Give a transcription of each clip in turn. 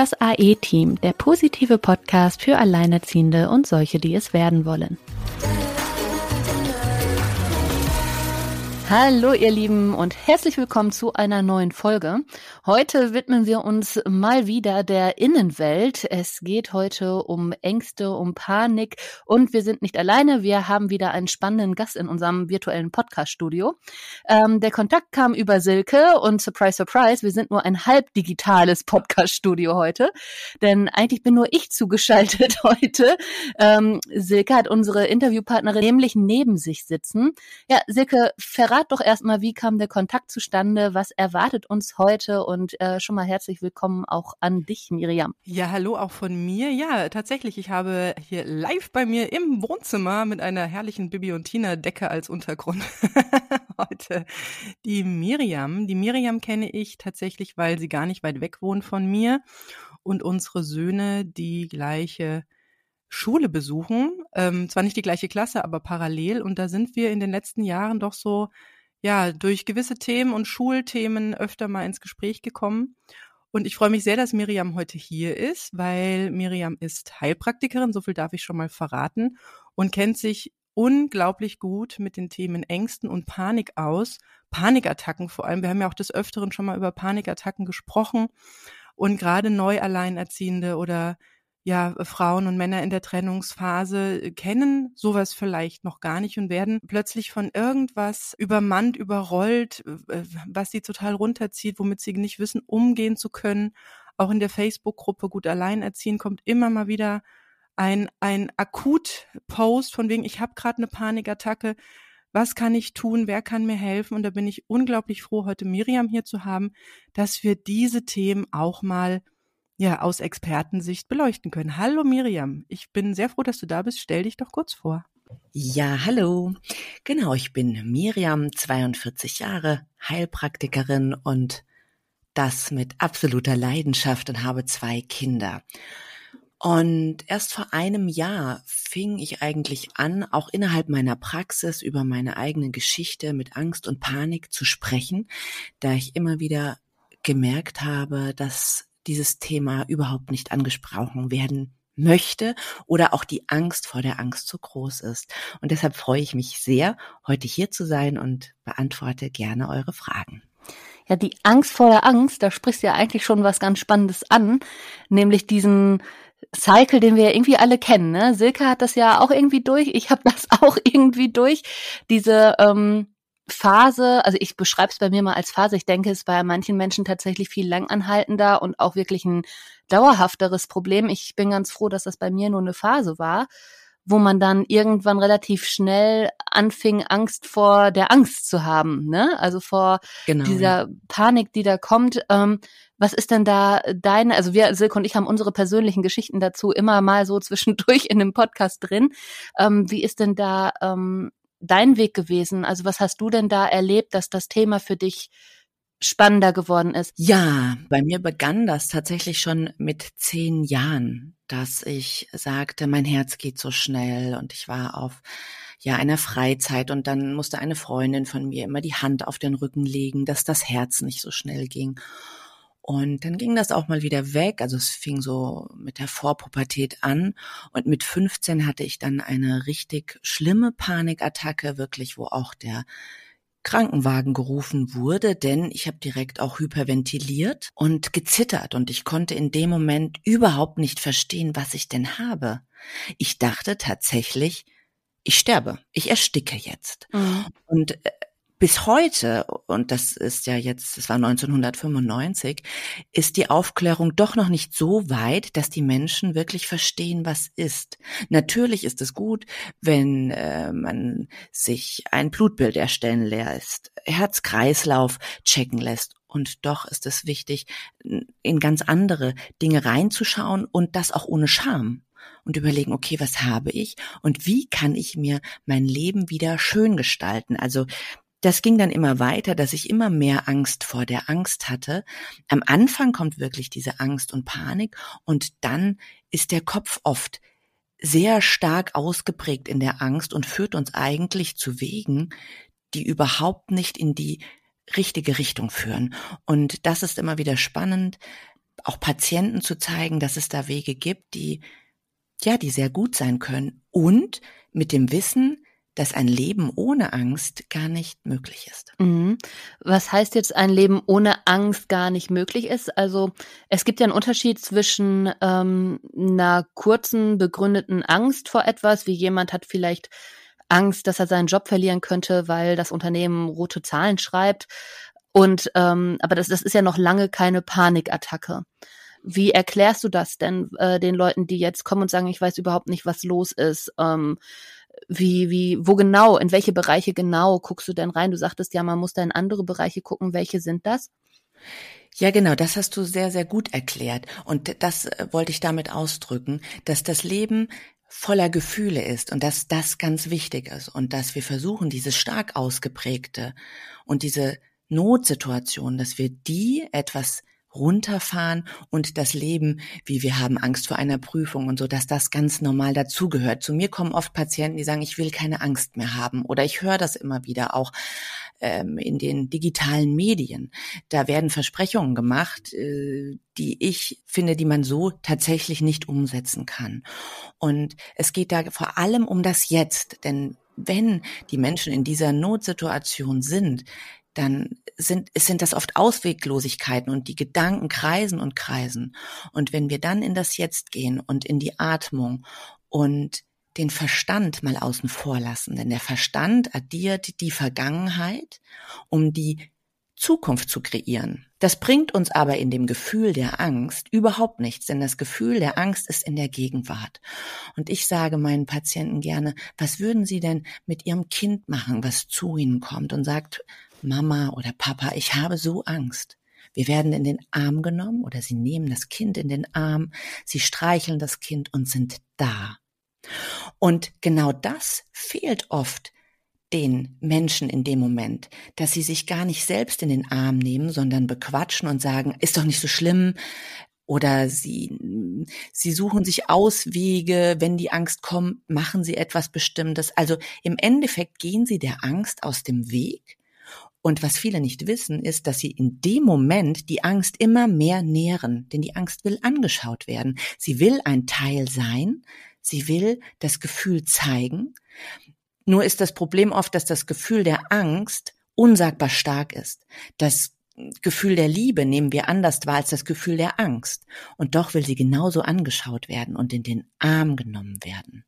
Das AE-Team, der positive Podcast für Alleinerziehende und solche, die es werden wollen. Hallo ihr Lieben und herzlich willkommen zu einer neuen Folge. Heute widmen wir uns mal wieder der Innenwelt. Es geht heute um Ängste, um Panik und wir sind nicht alleine. Wir haben wieder einen spannenden Gast in unserem virtuellen Podcast-Studio. Ähm, der Kontakt kam über Silke und surprise, surprise, wir sind nur ein halb digitales Podcast-Studio heute, denn eigentlich bin nur ich zugeschaltet heute. Ähm, Silke hat unsere Interviewpartnerin nämlich neben sich sitzen. Ja, Silke, verrat verrat doch erstmal, wie kam der Kontakt zustande? Was erwartet uns heute? Und äh, schon mal herzlich willkommen auch an dich, Miriam. Ja, hallo auch von mir. Ja, tatsächlich, ich habe hier live bei mir im Wohnzimmer mit einer herrlichen Bibi und Tina Decke als Untergrund heute die Miriam. Die Miriam kenne ich tatsächlich, weil sie gar nicht weit weg wohnt von mir und unsere Söhne die gleiche Schule besuchen. Ähm, zwar nicht die gleiche Klasse, aber parallel. Und da sind wir in den letzten Jahren doch so, ja, durch gewisse Themen und Schulthemen öfter mal ins Gespräch gekommen. Und ich freue mich sehr, dass Miriam heute hier ist, weil Miriam ist Heilpraktikerin, so viel darf ich schon mal verraten, und kennt sich unglaublich gut mit den Themen Ängsten und Panik aus. Panikattacken vor allem. Wir haben ja auch des Öfteren schon mal über Panikattacken gesprochen. Und gerade neu Alleinerziehende oder ja, Frauen und Männer in der Trennungsphase äh, kennen sowas vielleicht noch gar nicht und werden plötzlich von irgendwas übermannt, überrollt, äh, was sie total runterzieht, womit sie nicht wissen, umgehen zu können. Auch in der Facebook-Gruppe Gut Alleinerziehen kommt immer mal wieder ein, ein Akut-Post von wegen, ich habe gerade eine Panikattacke, was kann ich tun, wer kann mir helfen? Und da bin ich unglaublich froh, heute Miriam hier zu haben, dass wir diese Themen auch mal ja, aus Expertensicht beleuchten können. Hallo Miriam, ich bin sehr froh, dass du da bist. Stell dich doch kurz vor. Ja, hallo. Genau, ich bin Miriam, 42 Jahre, Heilpraktikerin und das mit absoluter Leidenschaft und habe zwei Kinder. Und erst vor einem Jahr fing ich eigentlich an, auch innerhalb meiner Praxis über meine eigene Geschichte mit Angst und Panik zu sprechen, da ich immer wieder gemerkt habe, dass dieses Thema überhaupt nicht angesprochen werden möchte oder auch die Angst vor der Angst zu groß ist. Und deshalb freue ich mich sehr, heute hier zu sein und beantworte gerne eure Fragen. Ja, die Angst vor der Angst, da sprichst du ja eigentlich schon was ganz Spannendes an, nämlich diesen Cycle, den wir ja irgendwie alle kennen. Ne? Silke hat das ja auch irgendwie durch, ich habe das auch irgendwie durch. Diese ähm, Phase, also ich beschreibe es bei mir mal als Phase, ich denke, es ist bei manchen Menschen tatsächlich viel langanhaltender und auch wirklich ein dauerhafteres Problem. Ich bin ganz froh, dass das bei mir nur eine Phase war, wo man dann irgendwann relativ schnell anfing, Angst vor der Angst zu haben, ne? Also vor genau, dieser Panik, die da kommt. Ähm, was ist denn da deine, also wir, Silke und ich haben unsere persönlichen Geschichten dazu immer mal so zwischendurch in dem Podcast drin. Ähm, wie ist denn da ähm, dein Weg gewesen? Also was hast du denn da erlebt, dass das Thema für dich spannender geworden ist? Ja, bei mir begann das tatsächlich schon mit zehn Jahren, dass ich sagte, mein Herz geht so schnell und ich war auf ja einer Freizeit und dann musste eine Freundin von mir immer die Hand auf den Rücken legen, dass das Herz nicht so schnell ging. Und dann ging das auch mal wieder weg. Also es fing so mit der Vorpubertät an. Und mit 15 hatte ich dann eine richtig schlimme Panikattacke, wirklich, wo auch der Krankenwagen gerufen wurde, denn ich habe direkt auch hyperventiliert und gezittert und ich konnte in dem Moment überhaupt nicht verstehen, was ich denn habe. Ich dachte tatsächlich, ich sterbe, ich ersticke jetzt. Mhm. Und äh, bis heute, und das ist ja jetzt, das war 1995, ist die Aufklärung doch noch nicht so weit, dass die Menschen wirklich verstehen, was ist. Natürlich ist es gut, wenn äh, man sich ein Blutbild erstellen lässt, Herzkreislauf checken lässt. Und doch ist es wichtig, in ganz andere Dinge reinzuschauen und das auch ohne Scham und überlegen, okay, was habe ich und wie kann ich mir mein Leben wieder schön gestalten? Also das ging dann immer weiter, dass ich immer mehr Angst vor der Angst hatte. Am Anfang kommt wirklich diese Angst und Panik und dann ist der Kopf oft sehr stark ausgeprägt in der Angst und führt uns eigentlich zu Wegen, die überhaupt nicht in die richtige Richtung führen. Und das ist immer wieder spannend, auch Patienten zu zeigen, dass es da Wege gibt, die ja, die sehr gut sein können und mit dem Wissen, dass ein Leben ohne Angst gar nicht möglich ist. Mhm. Was heißt jetzt ein Leben ohne Angst gar nicht möglich ist? Also es gibt ja einen Unterschied zwischen ähm, einer kurzen begründeten Angst vor etwas, wie jemand hat vielleicht Angst, dass er seinen Job verlieren könnte, weil das Unternehmen rote Zahlen schreibt. Und ähm, aber das, das ist ja noch lange keine Panikattacke. Wie erklärst du das denn äh, den Leuten, die jetzt kommen und sagen, ich weiß überhaupt nicht, was los ist? Ähm, wie, wie, wo genau, in welche Bereiche genau guckst du denn rein? Du sagtest ja, man muss da in andere Bereiche gucken. Welche sind das? Ja, genau, das hast du sehr, sehr gut erklärt. Und das äh, wollte ich damit ausdrücken, dass das Leben voller Gefühle ist und dass das ganz wichtig ist und dass wir versuchen, diese stark ausgeprägte und diese Notsituation, dass wir die etwas runterfahren und das Leben, wie wir haben Angst vor einer Prüfung und so, dass das ganz normal dazugehört. Zu mir kommen oft Patienten, die sagen, ich will keine Angst mehr haben oder ich höre das immer wieder auch ähm, in den digitalen Medien. Da werden Versprechungen gemacht, äh, die ich finde, die man so tatsächlich nicht umsetzen kann. Und es geht da vor allem um das Jetzt, denn wenn die Menschen in dieser Notsituation sind, dann sind, sind das oft Ausweglosigkeiten und die Gedanken kreisen und kreisen. Und wenn wir dann in das Jetzt gehen und in die Atmung und den Verstand mal außen vor lassen, denn der Verstand addiert die Vergangenheit, um die Zukunft zu kreieren. Das bringt uns aber in dem Gefühl der Angst überhaupt nichts, denn das Gefühl der Angst ist in der Gegenwart. Und ich sage meinen Patienten gerne, was würden Sie denn mit Ihrem Kind machen, was zu Ihnen kommt und sagt, Mama oder Papa, ich habe so Angst. Wir werden in den Arm genommen oder sie nehmen das Kind in den Arm, sie streicheln das Kind und sind da. Und genau das fehlt oft den Menschen in dem Moment, dass sie sich gar nicht selbst in den Arm nehmen, sondern bequatschen und sagen, ist doch nicht so schlimm, oder sie, sie suchen sich Auswege, wenn die Angst kommt, machen sie etwas Bestimmtes. Also im Endeffekt gehen sie der Angst aus dem Weg und was viele nicht wissen, ist, dass sie in dem Moment die Angst immer mehr nähren, denn die Angst will angeschaut werden. Sie will ein Teil sein, sie will das Gefühl zeigen. Nur ist das Problem oft, dass das Gefühl der Angst unsagbar stark ist. Das Gefühl der Liebe nehmen wir anders wahr als das Gefühl der Angst. Und doch will sie genauso angeschaut werden und in den Arm genommen werden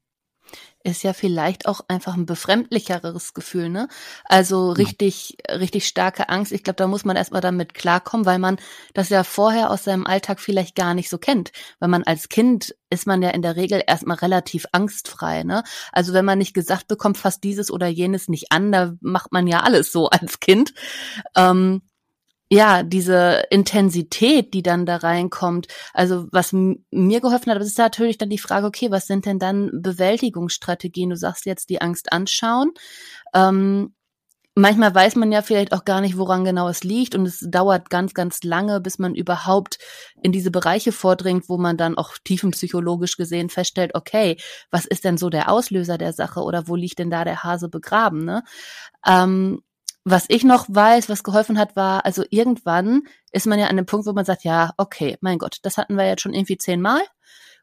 ist ja vielleicht auch einfach ein befremdlicheres Gefühl, ne? Also richtig, ja. richtig starke Angst. Ich glaube, da muss man erstmal damit klarkommen, weil man das ja vorher aus seinem Alltag vielleicht gar nicht so kennt. Weil man als Kind ist man ja in der Regel erstmal relativ angstfrei, ne? Also wenn man nicht gesagt bekommt, fast dieses oder jenes nicht an, da macht man ja alles so als Kind. Ähm, ja, diese Intensität, die dann da reinkommt. Also was mir geholfen hat, ist natürlich dann die Frage, okay, was sind denn dann Bewältigungsstrategien? Du sagst jetzt die Angst anschauen. Ähm, manchmal weiß man ja vielleicht auch gar nicht, woran genau es liegt und es dauert ganz, ganz lange, bis man überhaupt in diese Bereiche vordringt, wo man dann auch tiefenpsychologisch gesehen feststellt, okay, was ist denn so der Auslöser der Sache oder wo liegt denn da der Hase begraben? Ne? Ähm, was ich noch weiß, was geholfen hat, war, also irgendwann ist man ja an dem Punkt, wo man sagt, ja, okay, mein Gott, das hatten wir jetzt schon irgendwie zehnmal.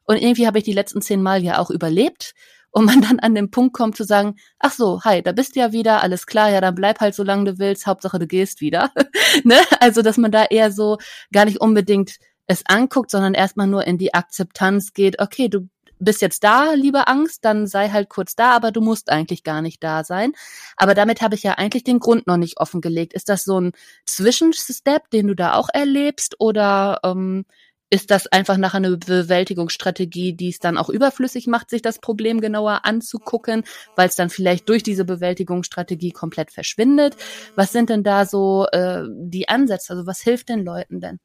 Und irgendwie habe ich die letzten zehn Mal ja auch überlebt. Und man dann an den Punkt kommt zu sagen, ach so, hi, da bist du ja wieder, alles klar, ja, dann bleib halt so lange du willst, Hauptsache du gehst wieder. ne? Also, dass man da eher so gar nicht unbedingt es anguckt, sondern erstmal nur in die Akzeptanz geht, okay, du bist jetzt da, liebe Angst, dann sei halt kurz da, aber du musst eigentlich gar nicht da sein. Aber damit habe ich ja eigentlich den Grund noch nicht offengelegt. Ist das so ein Zwischenstep, den du da auch erlebst, oder ähm, ist das einfach nach einer Bewältigungsstrategie, die es dann auch überflüssig macht, sich das Problem genauer anzugucken, weil es dann vielleicht durch diese Bewältigungsstrategie komplett verschwindet? Was sind denn da so äh, die Ansätze? Also was hilft den Leuten denn?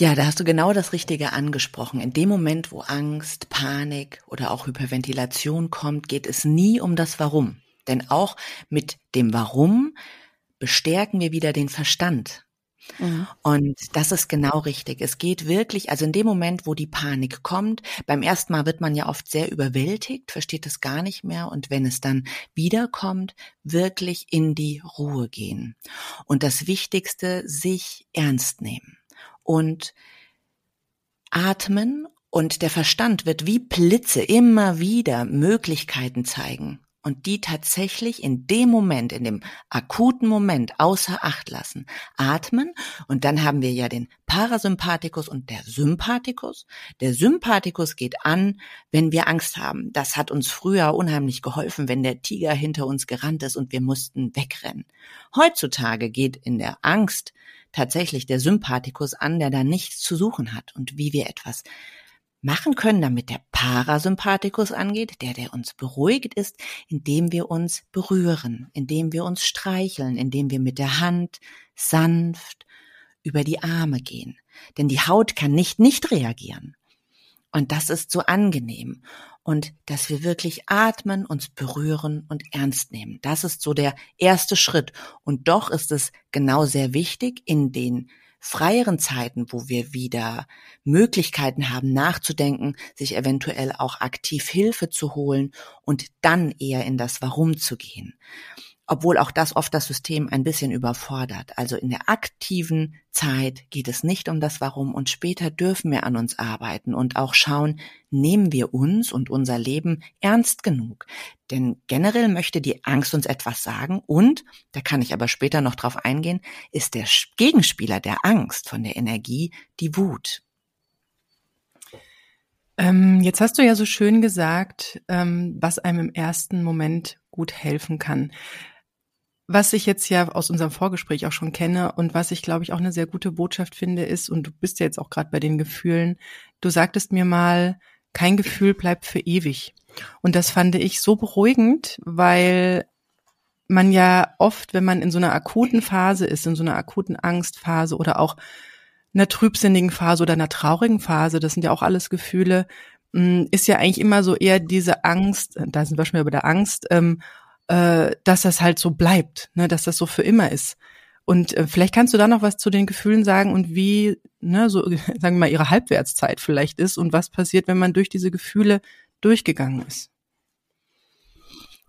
Ja, da hast du genau das Richtige angesprochen. In dem Moment, wo Angst, Panik oder auch Hyperventilation kommt, geht es nie um das Warum. Denn auch mit dem Warum bestärken wir wieder den Verstand. Mhm. Und das ist genau richtig. Es geht wirklich, also in dem Moment, wo die Panik kommt, beim ersten Mal wird man ja oft sehr überwältigt, versteht es gar nicht mehr. Und wenn es dann wiederkommt, wirklich in die Ruhe gehen. Und das Wichtigste, sich ernst nehmen und atmen und der Verstand wird wie Blitze immer wieder Möglichkeiten zeigen und die tatsächlich in dem Moment, in dem akuten Moment außer Acht lassen, atmen und dann haben wir ja den Parasympathikus und der Sympathikus. Der Sympathikus geht an, wenn wir Angst haben. Das hat uns früher unheimlich geholfen, wenn der Tiger hinter uns gerannt ist und wir mussten wegrennen. Heutzutage geht in der Angst tatsächlich der Sympathikus an, der da nichts zu suchen hat und wie wir etwas machen können, damit der Parasympathikus angeht, der, der uns beruhigt ist, indem wir uns berühren, indem wir uns streicheln, indem wir mit der Hand sanft über die Arme gehen. Denn die Haut kann nicht nicht reagieren. Und das ist so angenehm. Und dass wir wirklich atmen, uns berühren und ernst nehmen. Das ist so der erste Schritt. Und doch ist es genau sehr wichtig, in den freieren Zeiten, wo wir wieder Möglichkeiten haben nachzudenken, sich eventuell auch aktiv Hilfe zu holen und dann eher in das Warum zu gehen obwohl auch das oft das System ein bisschen überfordert. Also in der aktiven Zeit geht es nicht um das Warum und später dürfen wir an uns arbeiten und auch schauen, nehmen wir uns und unser Leben ernst genug. Denn generell möchte die Angst uns etwas sagen und, da kann ich aber später noch drauf eingehen, ist der Gegenspieler der Angst von der Energie die Wut. Ähm, jetzt hast du ja so schön gesagt, ähm, was einem im ersten Moment gut helfen kann. Was ich jetzt ja aus unserem Vorgespräch auch schon kenne und was ich, glaube ich, auch eine sehr gute Botschaft finde, ist, und du bist ja jetzt auch gerade bei den Gefühlen, du sagtest mir mal, kein Gefühl bleibt für ewig. Und das fand ich so beruhigend, weil man ja oft, wenn man in so einer akuten Phase ist, in so einer akuten Angstphase oder auch einer trübsinnigen Phase oder einer traurigen Phase, das sind ja auch alles Gefühle, mm, ist ja eigentlich immer so eher diese Angst, da sind wir schon wieder bei der Angst, ähm, äh, dass das halt so bleibt, ne, dass das so für immer ist. Und äh, vielleicht kannst du da noch was zu den Gefühlen sagen und wie, ne, so sagen wir mal, ihre Halbwertszeit vielleicht ist und was passiert, wenn man durch diese Gefühle durchgegangen ist.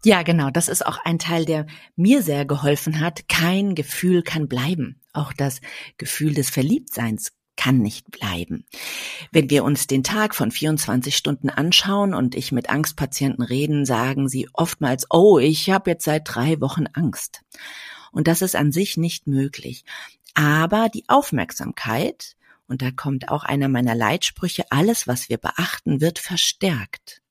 Ja, genau. Das ist auch ein Teil, der mir sehr geholfen hat. Kein Gefühl kann bleiben. Auch das Gefühl des Verliebtseins kann nicht bleiben. Wenn wir uns den Tag von 24 Stunden anschauen und ich mit Angstpatienten reden, sagen sie oftmals, oh, ich habe jetzt seit drei Wochen Angst. Und das ist an sich nicht möglich. Aber die Aufmerksamkeit, und da kommt auch einer meiner Leitsprüche, alles, was wir beachten, wird verstärkt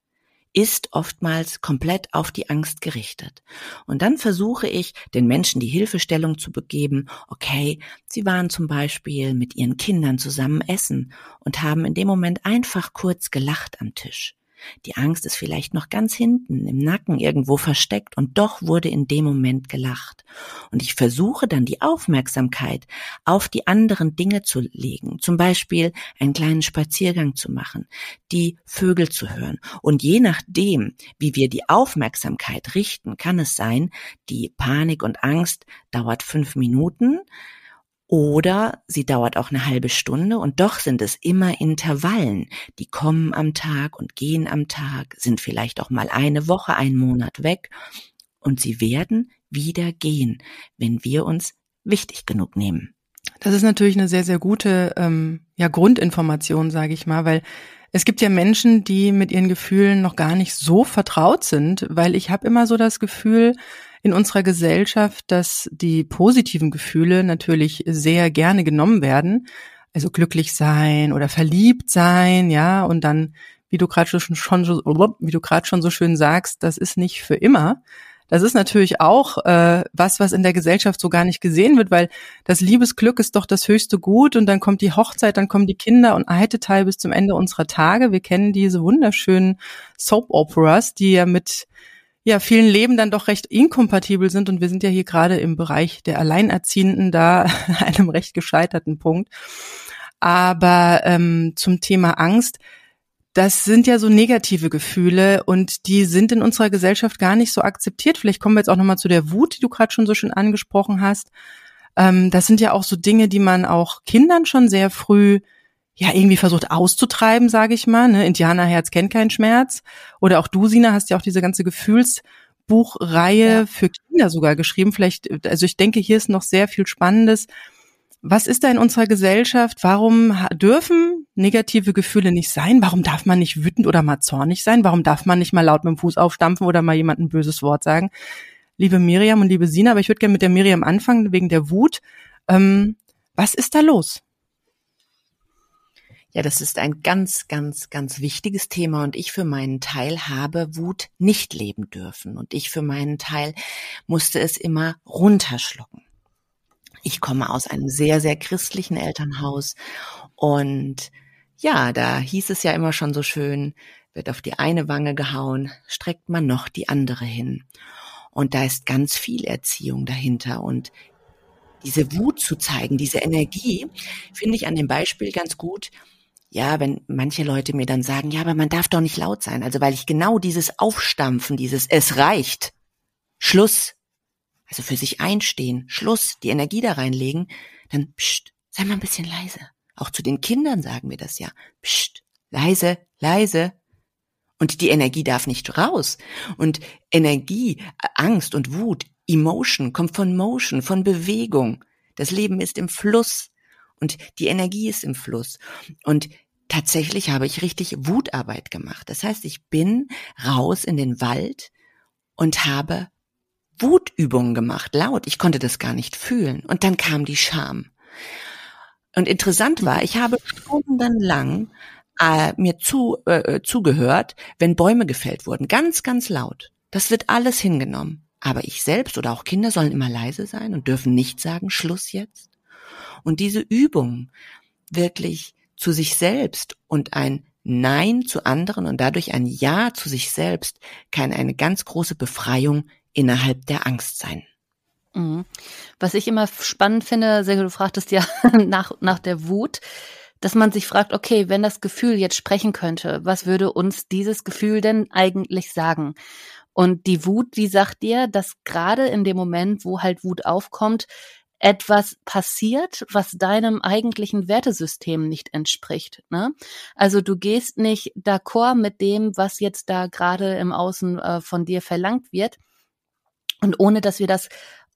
ist oftmals komplett auf die Angst gerichtet. Und dann versuche ich, den Menschen die Hilfestellung zu begeben, okay, sie waren zum Beispiel mit ihren Kindern zusammen essen und haben in dem Moment einfach kurz gelacht am Tisch. Die Angst ist vielleicht noch ganz hinten im Nacken irgendwo versteckt und doch wurde in dem Moment gelacht. Und ich versuche dann die Aufmerksamkeit auf die anderen Dinge zu legen, zum Beispiel einen kleinen Spaziergang zu machen, die Vögel zu hören. Und je nachdem, wie wir die Aufmerksamkeit richten, kann es sein, die Panik und Angst dauert fünf Minuten, oder sie dauert auch eine halbe Stunde und doch sind es immer Intervallen, die kommen am Tag und gehen am Tag, sind vielleicht auch mal eine Woche, einen Monat weg und sie werden wieder gehen, wenn wir uns wichtig genug nehmen. Das ist natürlich eine sehr, sehr gute ähm, ja, Grundinformation, sage ich mal, weil es gibt ja Menschen, die mit ihren Gefühlen noch gar nicht so vertraut sind, weil ich habe immer so das Gefühl, in unserer Gesellschaft, dass die positiven Gefühle natürlich sehr gerne genommen werden. Also glücklich sein oder verliebt sein, ja, und dann, wie du gerade schon, schon wie du gerade schon so schön sagst, das ist nicht für immer. Das ist natürlich auch äh, was, was in der Gesellschaft so gar nicht gesehen wird, weil das Liebesglück ist doch das höchste Gut und dann kommt die Hochzeit, dann kommen die Kinder und Eiteteil bis zum Ende unserer Tage. Wir kennen diese wunderschönen Soap Operas, die ja mit ja, vielen Leben dann doch recht inkompatibel sind. Und wir sind ja hier gerade im Bereich der Alleinerziehenden da einem recht gescheiterten Punkt. Aber ähm, zum Thema Angst, das sind ja so negative Gefühle und die sind in unserer Gesellschaft gar nicht so akzeptiert. Vielleicht kommen wir jetzt auch nochmal zu der Wut, die du gerade schon so schön angesprochen hast. Ähm, das sind ja auch so Dinge, die man auch Kindern schon sehr früh ja irgendwie versucht auszutreiben, sage ich mal. Ne? Indianerherz kennt keinen Schmerz. Oder auch du, Sina, hast ja auch diese ganze Gefühlsbuchreihe ja. für Kinder sogar geschrieben. Vielleicht, also ich denke, hier ist noch sehr viel Spannendes, Was ist da in unserer Gesellschaft? Warum dürfen negative Gefühle nicht sein? Warum darf man nicht wütend oder mal zornig sein? Warum darf man nicht mal laut mit dem Fuß aufstampfen oder mal jemand ein böses Wort sagen? Liebe Miriam und liebe Sina, aber ich würde gerne mit der Miriam anfangen wegen der Wut. Ähm, was ist da los? Ja, das ist ein ganz, ganz, ganz wichtiges Thema und ich für meinen Teil habe Wut nicht leben dürfen und ich für meinen Teil musste es immer runterschlucken. Ich komme aus einem sehr, sehr christlichen Elternhaus und ja, da hieß es ja immer schon so schön, wird auf die eine Wange gehauen, streckt man noch die andere hin. Und da ist ganz viel Erziehung dahinter und diese Wut zu zeigen, diese Energie, finde ich an dem Beispiel ganz gut. Ja, wenn manche Leute mir dann sagen, ja, aber man darf doch nicht laut sein. Also weil ich genau dieses Aufstampfen, dieses Es reicht, Schluss, also für sich einstehen, Schluss, die Energie da reinlegen, dann pst, sei mal ein bisschen leise. Auch zu den Kindern sagen wir das ja. Pst, leise, leise. Und die Energie darf nicht raus. Und Energie, Angst und Wut, Emotion kommt von Motion, von Bewegung. Das Leben ist im Fluss und die Energie ist im Fluss. Und tatsächlich habe ich richtig Wutarbeit gemacht. Das heißt, ich bin raus in den Wald und habe Wutübungen gemacht, laut. Ich konnte das gar nicht fühlen. Und dann kam die Scham. Und interessant war, ich habe stundenlang äh, mir zu, äh, äh, zugehört, wenn Bäume gefällt wurden. Ganz, ganz laut. Das wird alles hingenommen. Aber ich selbst oder auch Kinder sollen immer leise sein und dürfen nicht sagen, Schluss jetzt. Und diese Übung wirklich zu sich selbst und ein Nein zu anderen und dadurch ein Ja zu sich selbst kann eine ganz große Befreiung innerhalb der Angst sein. Mhm. Was ich immer spannend finde, Sergio, du fragtest ja nach, nach der Wut, dass man sich fragt, okay, wenn das Gefühl jetzt sprechen könnte, was würde uns dieses Gefühl denn eigentlich sagen? Und die Wut, die sagt dir, dass gerade in dem Moment, wo halt Wut aufkommt, etwas passiert, was deinem eigentlichen Wertesystem nicht entspricht. Ne? Also du gehst nicht d'accord mit dem, was jetzt da gerade im Außen äh, von dir verlangt wird. Und ohne dass wir das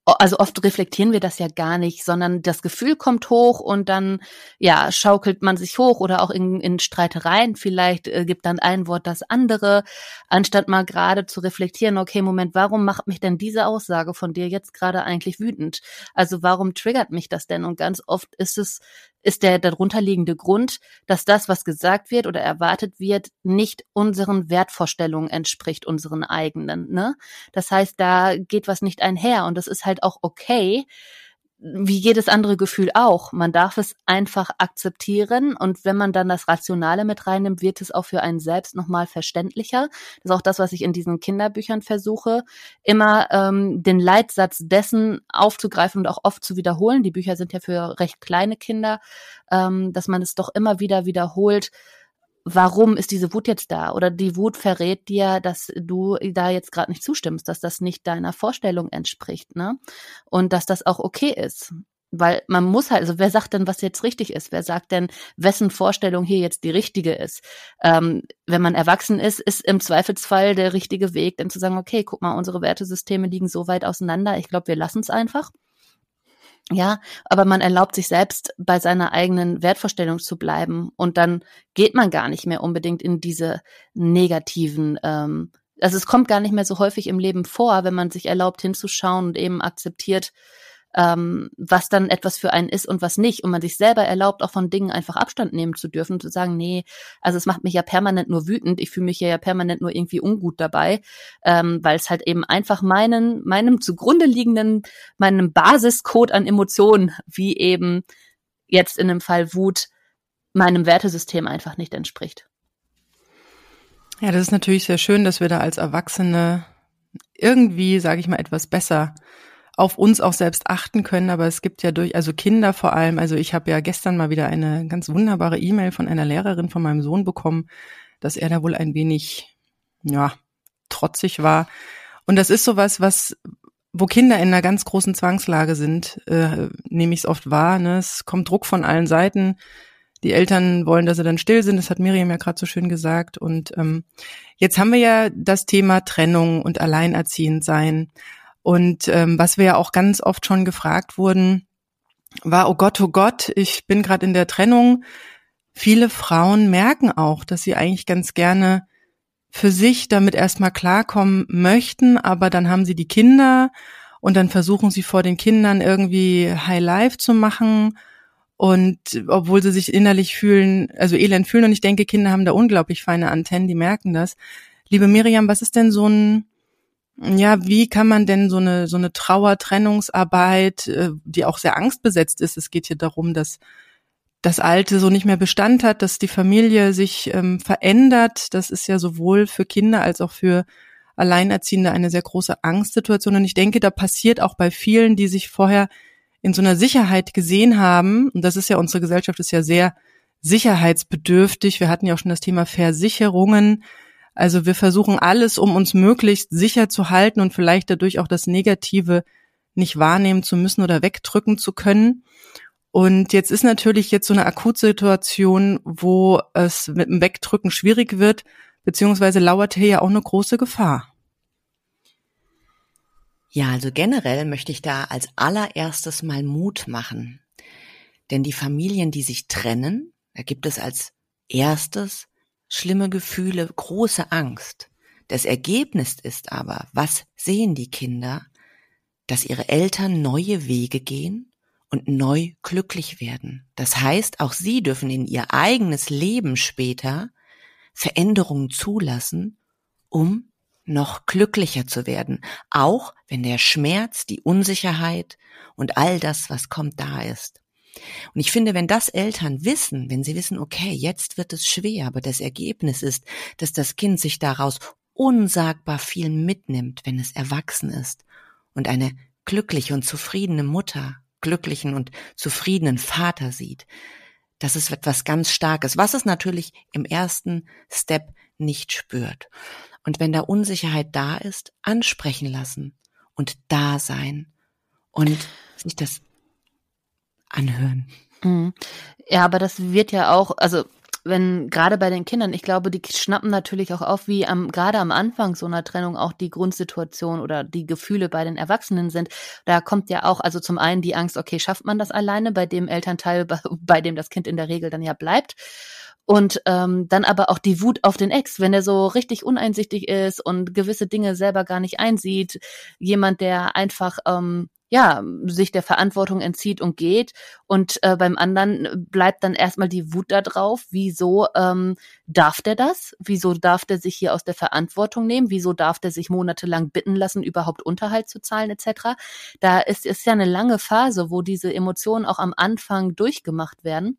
also oft reflektieren wir das ja gar nicht, sondern das Gefühl kommt hoch und dann ja schaukelt man sich hoch oder auch in, in Streitereien vielleicht äh, gibt dann ein Wort das andere, anstatt mal gerade zu reflektieren, okay, Moment, warum macht mich denn diese Aussage von dir jetzt gerade eigentlich wütend? Also warum triggert mich das denn? Und ganz oft ist es ist der darunterliegende Grund, dass das, was gesagt wird oder erwartet wird, nicht unseren Wertvorstellungen entspricht, unseren eigenen. Ne? Das heißt, da geht was nicht einher und das ist halt auch okay, wie jedes andere Gefühl auch. Man darf es einfach akzeptieren und wenn man dann das Rationale mit reinnimmt, wird es auch für einen selbst nochmal verständlicher. Das ist auch das, was ich in diesen Kinderbüchern versuche, immer ähm, den Leitsatz dessen aufzugreifen und auch oft zu wiederholen. Die Bücher sind ja für recht kleine Kinder, ähm, dass man es doch immer wieder wiederholt warum ist diese Wut jetzt da? Oder die Wut verrät dir, dass du da jetzt gerade nicht zustimmst, dass das nicht deiner Vorstellung entspricht, ne? Und dass das auch okay ist. Weil man muss halt, also wer sagt denn, was jetzt richtig ist? Wer sagt denn, wessen Vorstellung hier jetzt die richtige ist? Ähm, wenn man erwachsen ist, ist im Zweifelsfall der richtige Weg, dann zu sagen, okay, guck mal, unsere Wertesysteme liegen so weit auseinander. Ich glaube, wir lassen es einfach. Ja, aber man erlaubt sich selbst bei seiner eigenen Wertvorstellung zu bleiben und dann geht man gar nicht mehr unbedingt in diese negativen, ähm, also es kommt gar nicht mehr so häufig im Leben vor, wenn man sich erlaubt hinzuschauen und eben akzeptiert, ähm, was dann etwas für einen ist und was nicht. Und man sich selber erlaubt, auch von Dingen einfach Abstand nehmen zu dürfen, zu sagen, nee, also es macht mich ja permanent nur wütend, ich fühle mich ja permanent nur irgendwie ungut dabei, ähm, weil es halt eben einfach meinen, meinem zugrunde liegenden, meinem Basiscode an Emotionen, wie eben jetzt in dem Fall Wut, meinem Wertesystem einfach nicht entspricht. Ja, das ist natürlich sehr schön, dass wir da als Erwachsene irgendwie, sage ich mal, etwas besser auf uns auch selbst achten können, aber es gibt ja durch, also Kinder vor allem, also ich habe ja gestern mal wieder eine ganz wunderbare E-Mail von einer Lehrerin von meinem Sohn bekommen, dass er da wohl ein wenig, ja, trotzig war. Und das ist sowas, was, wo Kinder in einer ganz großen Zwangslage sind, äh, nehme ich es oft wahr. Ne? Es kommt Druck von allen Seiten. Die Eltern wollen, dass sie dann still sind. Das hat Miriam ja gerade so schön gesagt. Und ähm, jetzt haben wir ja das Thema Trennung und Alleinerziehend sein. Und ähm, was wir ja auch ganz oft schon gefragt wurden, war, oh Gott, oh Gott, ich bin gerade in der Trennung. Viele Frauen merken auch, dass sie eigentlich ganz gerne für sich damit erstmal klarkommen möchten, aber dann haben sie die Kinder und dann versuchen sie vor den Kindern irgendwie High Life zu machen und obwohl sie sich innerlich fühlen, also elend fühlen und ich denke, Kinder haben da unglaublich feine Antennen, die merken das. Liebe Miriam, was ist denn so ein ja, wie kann man denn so eine so eine Trauertrennungsarbeit, äh, die auch sehr angstbesetzt ist? Es geht hier darum, dass das Alte so nicht mehr Bestand hat, dass die Familie sich ähm, verändert. Das ist ja sowohl für Kinder als auch für Alleinerziehende eine sehr große Angstsituation. Und ich denke, da passiert auch bei vielen, die sich vorher in so einer Sicherheit gesehen haben, und das ist ja, unsere Gesellschaft ist ja sehr sicherheitsbedürftig. Wir hatten ja auch schon das Thema Versicherungen. Also wir versuchen alles, um uns möglichst sicher zu halten und vielleicht dadurch auch das Negative nicht wahrnehmen zu müssen oder wegdrücken zu können. Und jetzt ist natürlich jetzt so eine Akutsituation, wo es mit dem Wegdrücken schwierig wird, beziehungsweise lauert hier ja auch eine große Gefahr. Ja, also generell möchte ich da als allererstes mal Mut machen. Denn die Familien, die sich trennen, da gibt es als erstes schlimme Gefühle, große Angst. Das Ergebnis ist aber, was sehen die Kinder? Dass ihre Eltern neue Wege gehen und neu glücklich werden. Das heißt, auch sie dürfen in ihr eigenes Leben später Veränderungen zulassen, um noch glücklicher zu werden, auch wenn der Schmerz, die Unsicherheit und all das, was kommt, da ist. Und ich finde, wenn das Eltern wissen, wenn sie wissen, okay, jetzt wird es schwer, aber das Ergebnis ist, dass das Kind sich daraus unsagbar viel mitnimmt, wenn es erwachsen ist und eine glückliche und zufriedene Mutter, glücklichen und zufriedenen Vater sieht, das ist etwas ganz Starkes, was es natürlich im ersten Step nicht spürt. Und wenn da Unsicherheit da ist, ansprechen lassen und da sein und sich das anhören. Mhm. Ja, aber das wird ja auch, also wenn gerade bei den Kindern, ich glaube, die schnappen natürlich auch auf, wie am gerade am Anfang so einer Trennung auch die Grundsituation oder die Gefühle bei den Erwachsenen sind. Da kommt ja auch, also zum einen die Angst, okay, schafft man das alleine bei dem Elternteil, bei, bei dem das Kind in der Regel dann ja bleibt. Und ähm, dann aber auch die Wut auf den Ex, wenn er so richtig uneinsichtig ist und gewisse Dinge selber gar nicht einsieht. Jemand, der einfach ähm, ja, sich der Verantwortung entzieht und geht. Und äh, beim anderen bleibt dann erstmal die Wut da drauf. Wieso ähm, darf der das? Wieso darf der sich hier aus der Verantwortung nehmen? Wieso darf der sich monatelang bitten lassen, überhaupt Unterhalt zu zahlen etc.? Da ist, ist ja eine lange Phase, wo diese Emotionen auch am Anfang durchgemacht werden.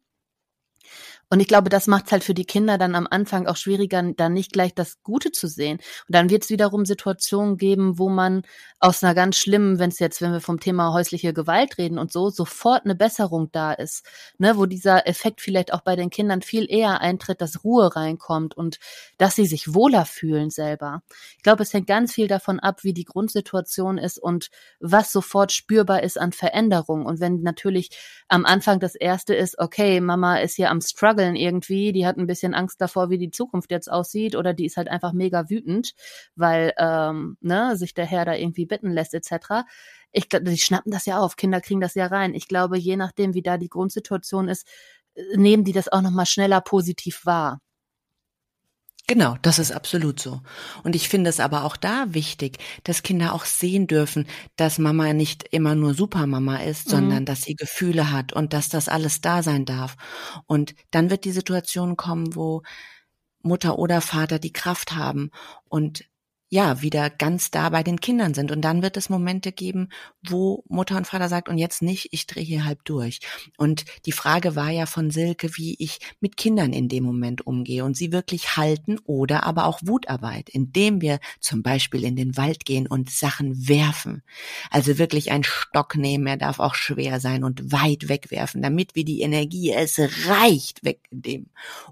Und ich glaube, das macht es halt für die Kinder dann am Anfang auch schwieriger, dann nicht gleich das Gute zu sehen. Und dann wird es wiederum Situationen geben, wo man aus einer ganz schlimmen, wenn es jetzt, wenn wir vom Thema häusliche Gewalt reden und so, sofort eine Besserung da ist. Ne, wo dieser Effekt vielleicht auch bei den Kindern viel eher eintritt, dass Ruhe reinkommt und dass sie sich wohler fühlen selber. Ich glaube, es hängt ganz viel davon ab, wie die Grundsituation ist und was sofort spürbar ist an Veränderung. Und wenn natürlich am Anfang das erste ist, okay, Mama ist hier am Struggle, struggeln irgendwie, die hat ein bisschen Angst davor, wie die Zukunft jetzt aussieht, oder die ist halt einfach mega wütend, weil ähm, ne, sich der Herr da irgendwie bitten lässt, etc. Ich glaube, die schnappen das ja auf, Kinder kriegen das ja rein. Ich glaube, je nachdem, wie da die Grundsituation ist, äh, nehmen die das auch nochmal schneller positiv wahr. Genau, das ist absolut so. Und ich finde es aber auch da wichtig, dass Kinder auch sehen dürfen, dass Mama nicht immer nur Supermama ist, mhm. sondern dass sie Gefühle hat und dass das alles da sein darf. Und dann wird die Situation kommen, wo Mutter oder Vater die Kraft haben und ja, wieder ganz da bei den Kindern sind. Und dann wird es Momente geben, wo Mutter und Vater sagt, und jetzt nicht, ich drehe hier halb durch. Und die Frage war ja von Silke, wie ich mit Kindern in dem Moment umgehe und sie wirklich halten oder aber auch Wutarbeit, indem wir zum Beispiel in den Wald gehen und Sachen werfen. Also wirklich einen Stock nehmen, er darf auch schwer sein und weit wegwerfen, damit wir die Energie, es reicht, weg dem.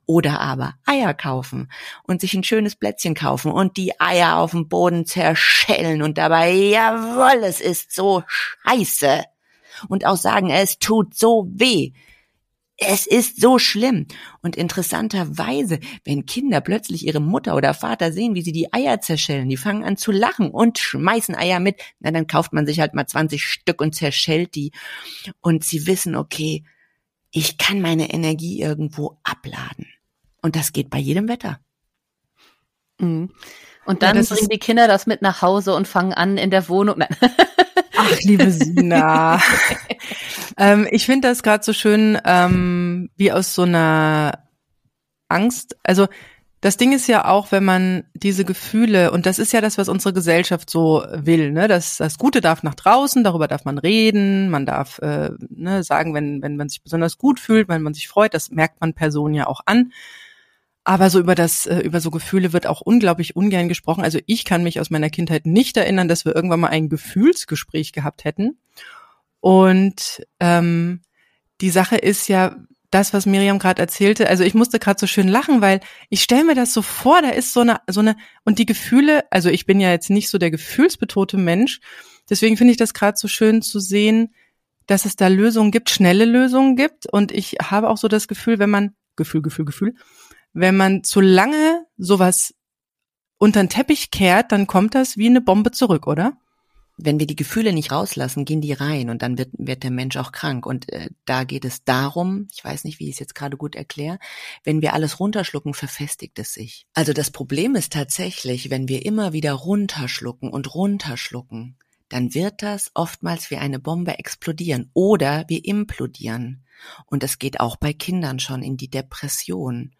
Oder aber Eier kaufen und sich ein schönes Plätzchen kaufen und die Eier auf dem Boden zerschellen und dabei, jawoll, es ist so scheiße. Und auch sagen, es tut so weh. es ist so schlimm. Und interessanterweise, wenn Kinder plötzlich ihre Mutter oder Vater sehen, wie sie die Eier zerschellen, die fangen an zu lachen und schmeißen Eier mit, na dann kauft man sich halt mal 20 Stück und zerschellt die. Und sie wissen, okay, ich kann meine Energie irgendwo abladen. Und das geht bei jedem Wetter. Mhm. Und dann ja, bringen die Kinder das mit nach Hause und fangen an in der Wohnung. Nein. Ach, liebe Sina. ähm, ich finde das gerade so schön, ähm, wie aus so einer Angst. Also das Ding ist ja auch, wenn man diese Gefühle, und das ist ja das, was unsere Gesellschaft so will, ne? Das, das Gute darf nach draußen, darüber darf man reden, man darf äh, ne, sagen, wenn, wenn man sich besonders gut fühlt, wenn man sich freut, das merkt man Personen ja auch an. Aber so über das, äh, über so Gefühle wird auch unglaublich ungern gesprochen. Also ich kann mich aus meiner Kindheit nicht erinnern, dass wir irgendwann mal ein Gefühlsgespräch gehabt hätten. Und ähm, die Sache ist ja, das, was Miriam gerade erzählte, also ich musste gerade so schön lachen, weil ich stelle mir das so vor, da ist so eine, so eine, und die Gefühle, also ich bin ja jetzt nicht so der gefühlsbetote Mensch, deswegen finde ich das gerade so schön zu sehen, dass es da Lösungen gibt, schnelle Lösungen gibt. Und ich habe auch so das Gefühl, wenn man, Gefühl, Gefühl, Gefühl, wenn man zu lange sowas unter den Teppich kehrt, dann kommt das wie eine Bombe zurück, oder? Wenn wir die Gefühle nicht rauslassen, gehen die rein und dann wird, wird der Mensch auch krank. Und äh, da geht es darum, ich weiß nicht, wie ich es jetzt gerade gut erkläre, wenn wir alles runterschlucken, verfestigt es sich. Also das Problem ist tatsächlich, wenn wir immer wieder runterschlucken und runterschlucken, dann wird das oftmals wie eine Bombe explodieren oder wir implodieren. Und es geht auch bei Kindern schon in die Depression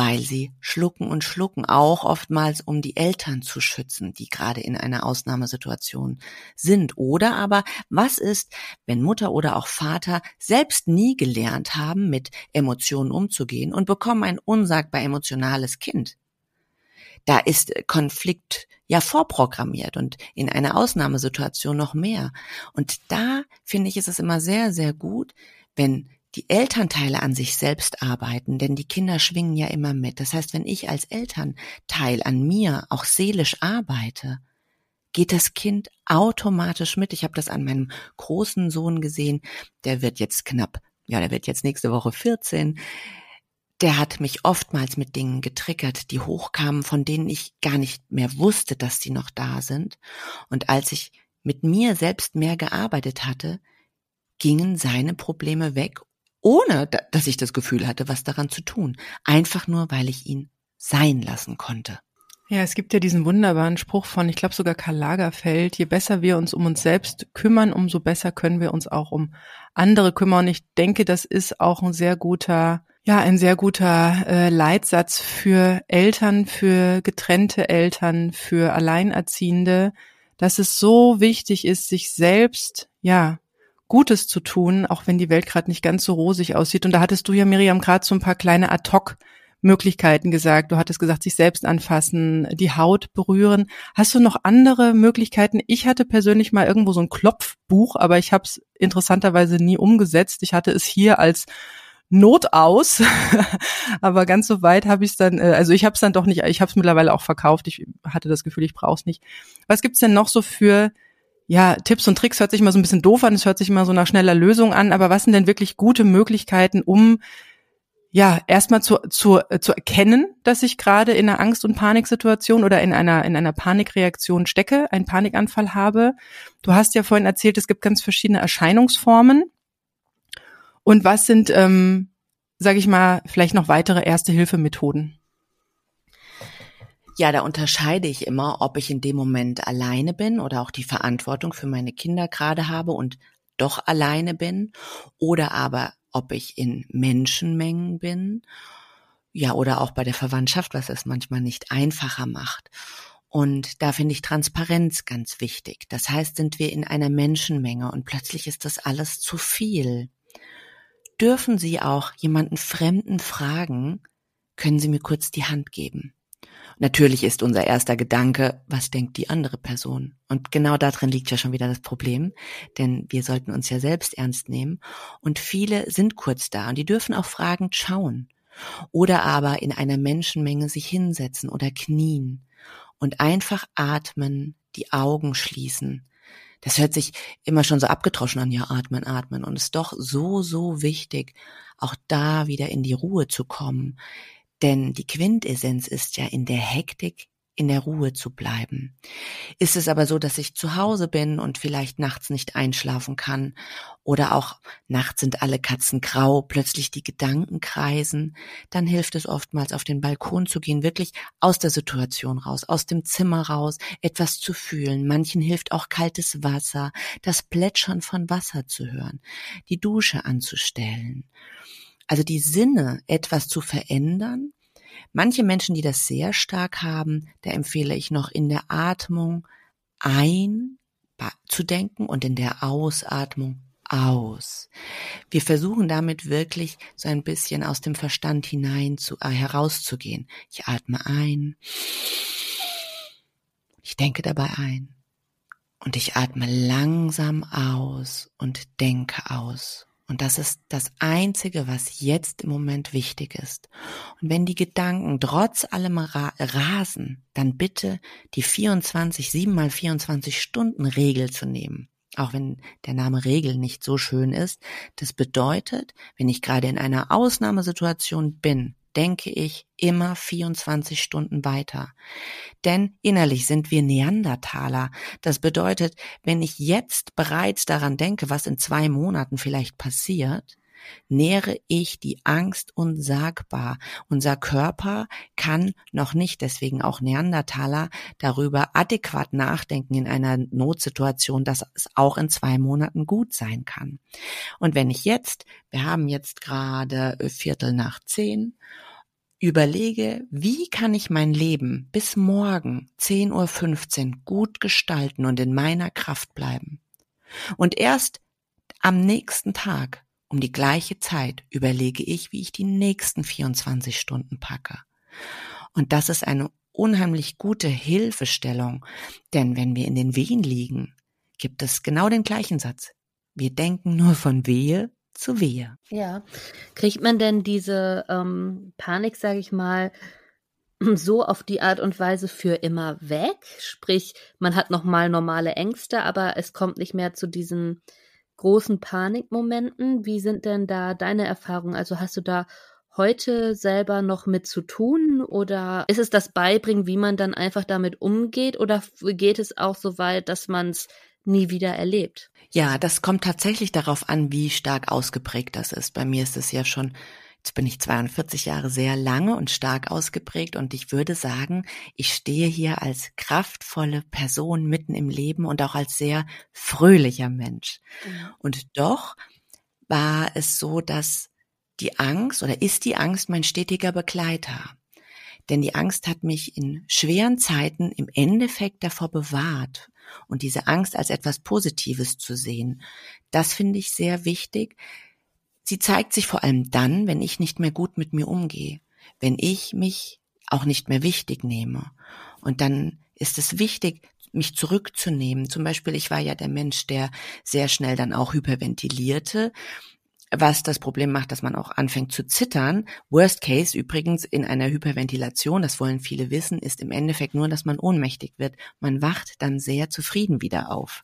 weil sie schlucken und schlucken, auch oftmals um die Eltern zu schützen, die gerade in einer Ausnahmesituation sind. Oder aber, was ist, wenn Mutter oder auch Vater selbst nie gelernt haben, mit Emotionen umzugehen und bekommen ein unsagbar emotionales Kind? Da ist Konflikt ja vorprogrammiert und in einer Ausnahmesituation noch mehr. Und da finde ich, ist es immer sehr, sehr gut, wenn die Elternteile an sich selbst arbeiten, denn die Kinder schwingen ja immer mit. Das heißt, wenn ich als Elternteil an mir auch seelisch arbeite, geht das Kind automatisch mit. Ich habe das an meinem großen Sohn gesehen, der wird jetzt knapp, ja, der wird jetzt nächste Woche 14. Der hat mich oftmals mit Dingen getriggert, die hochkamen, von denen ich gar nicht mehr wusste, dass die noch da sind. Und als ich mit mir selbst mehr gearbeitet hatte, gingen seine Probleme weg ohne dass ich das Gefühl hatte, was daran zu tun. Einfach nur, weil ich ihn sein lassen konnte. Ja, es gibt ja diesen wunderbaren Spruch von, ich glaube sogar Karl Lagerfeld, je besser wir uns um uns selbst kümmern, umso besser können wir uns auch um andere kümmern. Und ich denke, das ist auch ein sehr guter, ja, ein sehr guter äh, Leitsatz für Eltern, für getrennte Eltern, für Alleinerziehende, dass es so wichtig ist, sich selbst, ja, Gutes zu tun, auch wenn die Welt gerade nicht ganz so rosig aussieht. Und da hattest du ja, Miriam, gerade so ein paar kleine Ad-Hoc Möglichkeiten gesagt. Du hattest gesagt, sich selbst anfassen, die Haut berühren. Hast du noch andere Möglichkeiten? Ich hatte persönlich mal irgendwo so ein Klopfbuch, aber ich habe es interessanterweise nie umgesetzt. Ich hatte es hier als Not aus, aber ganz so weit habe ich es dann, äh, also ich habe es dann doch nicht, ich habe es mittlerweile auch verkauft. Ich hatte das Gefühl, ich brauche es nicht. Was gibt's denn noch so für ja, Tipps und Tricks hört sich immer so ein bisschen doof an, es hört sich immer so nach schneller Lösung an, aber was sind denn wirklich gute Möglichkeiten, um ja, erstmal zu, zu, zu erkennen, dass ich gerade in einer Angst- und Paniksituation oder in einer, in einer Panikreaktion stecke, einen Panikanfall habe. Du hast ja vorhin erzählt, es gibt ganz verschiedene Erscheinungsformen. Und was sind, ähm, sage ich mal, vielleicht noch weitere Erste-Hilfe-Methoden? Ja, da unterscheide ich immer, ob ich in dem Moment alleine bin oder auch die Verantwortung für meine Kinder gerade habe und doch alleine bin oder aber ob ich in Menschenmengen bin, ja, oder auch bei der Verwandtschaft, was es manchmal nicht einfacher macht. Und da finde ich Transparenz ganz wichtig. Das heißt, sind wir in einer Menschenmenge und plötzlich ist das alles zu viel. Dürfen Sie auch jemanden Fremden fragen, können Sie mir kurz die Hand geben? Natürlich ist unser erster Gedanke, was denkt die andere Person? Und genau darin liegt ja schon wieder das Problem, denn wir sollten uns ja selbst ernst nehmen. Und viele sind kurz da und die dürfen auch fragend schauen. Oder aber in einer Menschenmenge sich hinsetzen oder knien und einfach atmen, die Augen schließen. Das hört sich immer schon so abgetroschen an, ja, atmen, atmen. Und es ist doch so, so wichtig, auch da wieder in die Ruhe zu kommen. Denn die Quintessenz ist ja in der Hektik in der Ruhe zu bleiben. Ist es aber so, dass ich zu Hause bin und vielleicht nachts nicht einschlafen kann oder auch nachts sind alle Katzen grau, plötzlich die Gedanken kreisen, dann hilft es oftmals auf den Balkon zu gehen, wirklich aus der Situation raus, aus dem Zimmer raus, etwas zu fühlen. Manchen hilft auch kaltes Wasser, das Plätschern von Wasser zu hören, die Dusche anzustellen. Also die Sinne etwas zu verändern, Manche Menschen, die das sehr stark haben, da empfehle ich noch in der Atmung ein zu denken und in der Ausatmung aus. Wir versuchen damit wirklich so ein bisschen aus dem Verstand hinein zu, äh, herauszugehen. Ich atme ein. Ich denke dabei ein. Und ich atme langsam aus und denke aus. Und das ist das Einzige, was jetzt im Moment wichtig ist. Und wenn die Gedanken trotz allem ra rasen, dann bitte die 24, 7 mal 24 Stunden Regel zu nehmen. Auch wenn der Name Regel nicht so schön ist. Das bedeutet, wenn ich gerade in einer Ausnahmesituation bin, denke ich immer 24 Stunden weiter. Denn innerlich sind wir Neandertaler. Das bedeutet, wenn ich jetzt bereits daran denke, was in zwei Monaten vielleicht passiert, nähere ich die Angst unsagbar. Unser Körper kann noch nicht, deswegen auch Neandertaler, darüber adäquat nachdenken in einer Notsituation, dass es auch in zwei Monaten gut sein kann. Und wenn ich jetzt, wir haben jetzt gerade Viertel nach zehn, überlege, wie kann ich mein Leben bis morgen 10.15 Uhr gut gestalten und in meiner Kraft bleiben. Und erst am nächsten Tag um die gleiche Zeit überlege ich, wie ich die nächsten 24 Stunden packe. Und das ist eine unheimlich gute Hilfestellung, denn wenn wir in den Wehen liegen, gibt es genau den gleichen Satz. Wir denken nur von Wehe zu Wehe. Ja. Kriegt man denn diese ähm, Panik, sage ich mal, so auf die Art und Weise für immer weg? Sprich, man hat nochmal normale Ängste, aber es kommt nicht mehr zu diesen großen Panikmomenten. Wie sind denn da deine Erfahrungen? Also hast du da heute selber noch mit zu tun oder ist es das Beibringen, wie man dann einfach damit umgeht oder geht es auch so weit, dass man es nie wieder erlebt? Ja, das kommt tatsächlich darauf an, wie stark ausgeprägt das ist. Bei mir ist es ja schon Jetzt bin ich 42 Jahre sehr lange und stark ausgeprägt und ich würde sagen, ich stehe hier als kraftvolle Person mitten im Leben und auch als sehr fröhlicher Mensch. Mhm. Und doch war es so, dass die Angst oder ist die Angst mein stetiger Begleiter. Denn die Angst hat mich in schweren Zeiten im Endeffekt davor bewahrt und diese Angst als etwas Positives zu sehen. Das finde ich sehr wichtig, Sie zeigt sich vor allem dann, wenn ich nicht mehr gut mit mir umgehe, wenn ich mich auch nicht mehr wichtig nehme. Und dann ist es wichtig, mich zurückzunehmen. Zum Beispiel, ich war ja der Mensch, der sehr schnell dann auch hyperventilierte was das Problem macht, dass man auch anfängt zu zittern. Worst Case übrigens in einer Hyperventilation, das wollen viele wissen, ist im Endeffekt nur, dass man ohnmächtig wird. Man wacht dann sehr zufrieden wieder auf.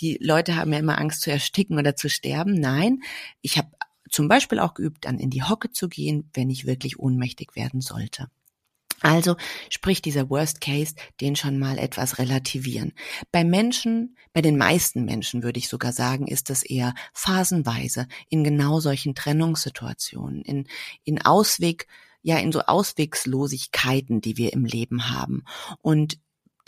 Die Leute haben ja immer Angst zu ersticken oder zu sterben. Nein, ich habe zum Beispiel auch geübt, dann in die Hocke zu gehen, wenn ich wirklich ohnmächtig werden sollte. Also sprich dieser Worst Case, den schon mal etwas relativieren. Bei Menschen, bei den meisten Menschen würde ich sogar sagen, ist das eher phasenweise in genau solchen Trennungssituationen, in, in Ausweg, ja, in so Auswegslosigkeiten, die wir im Leben haben. Und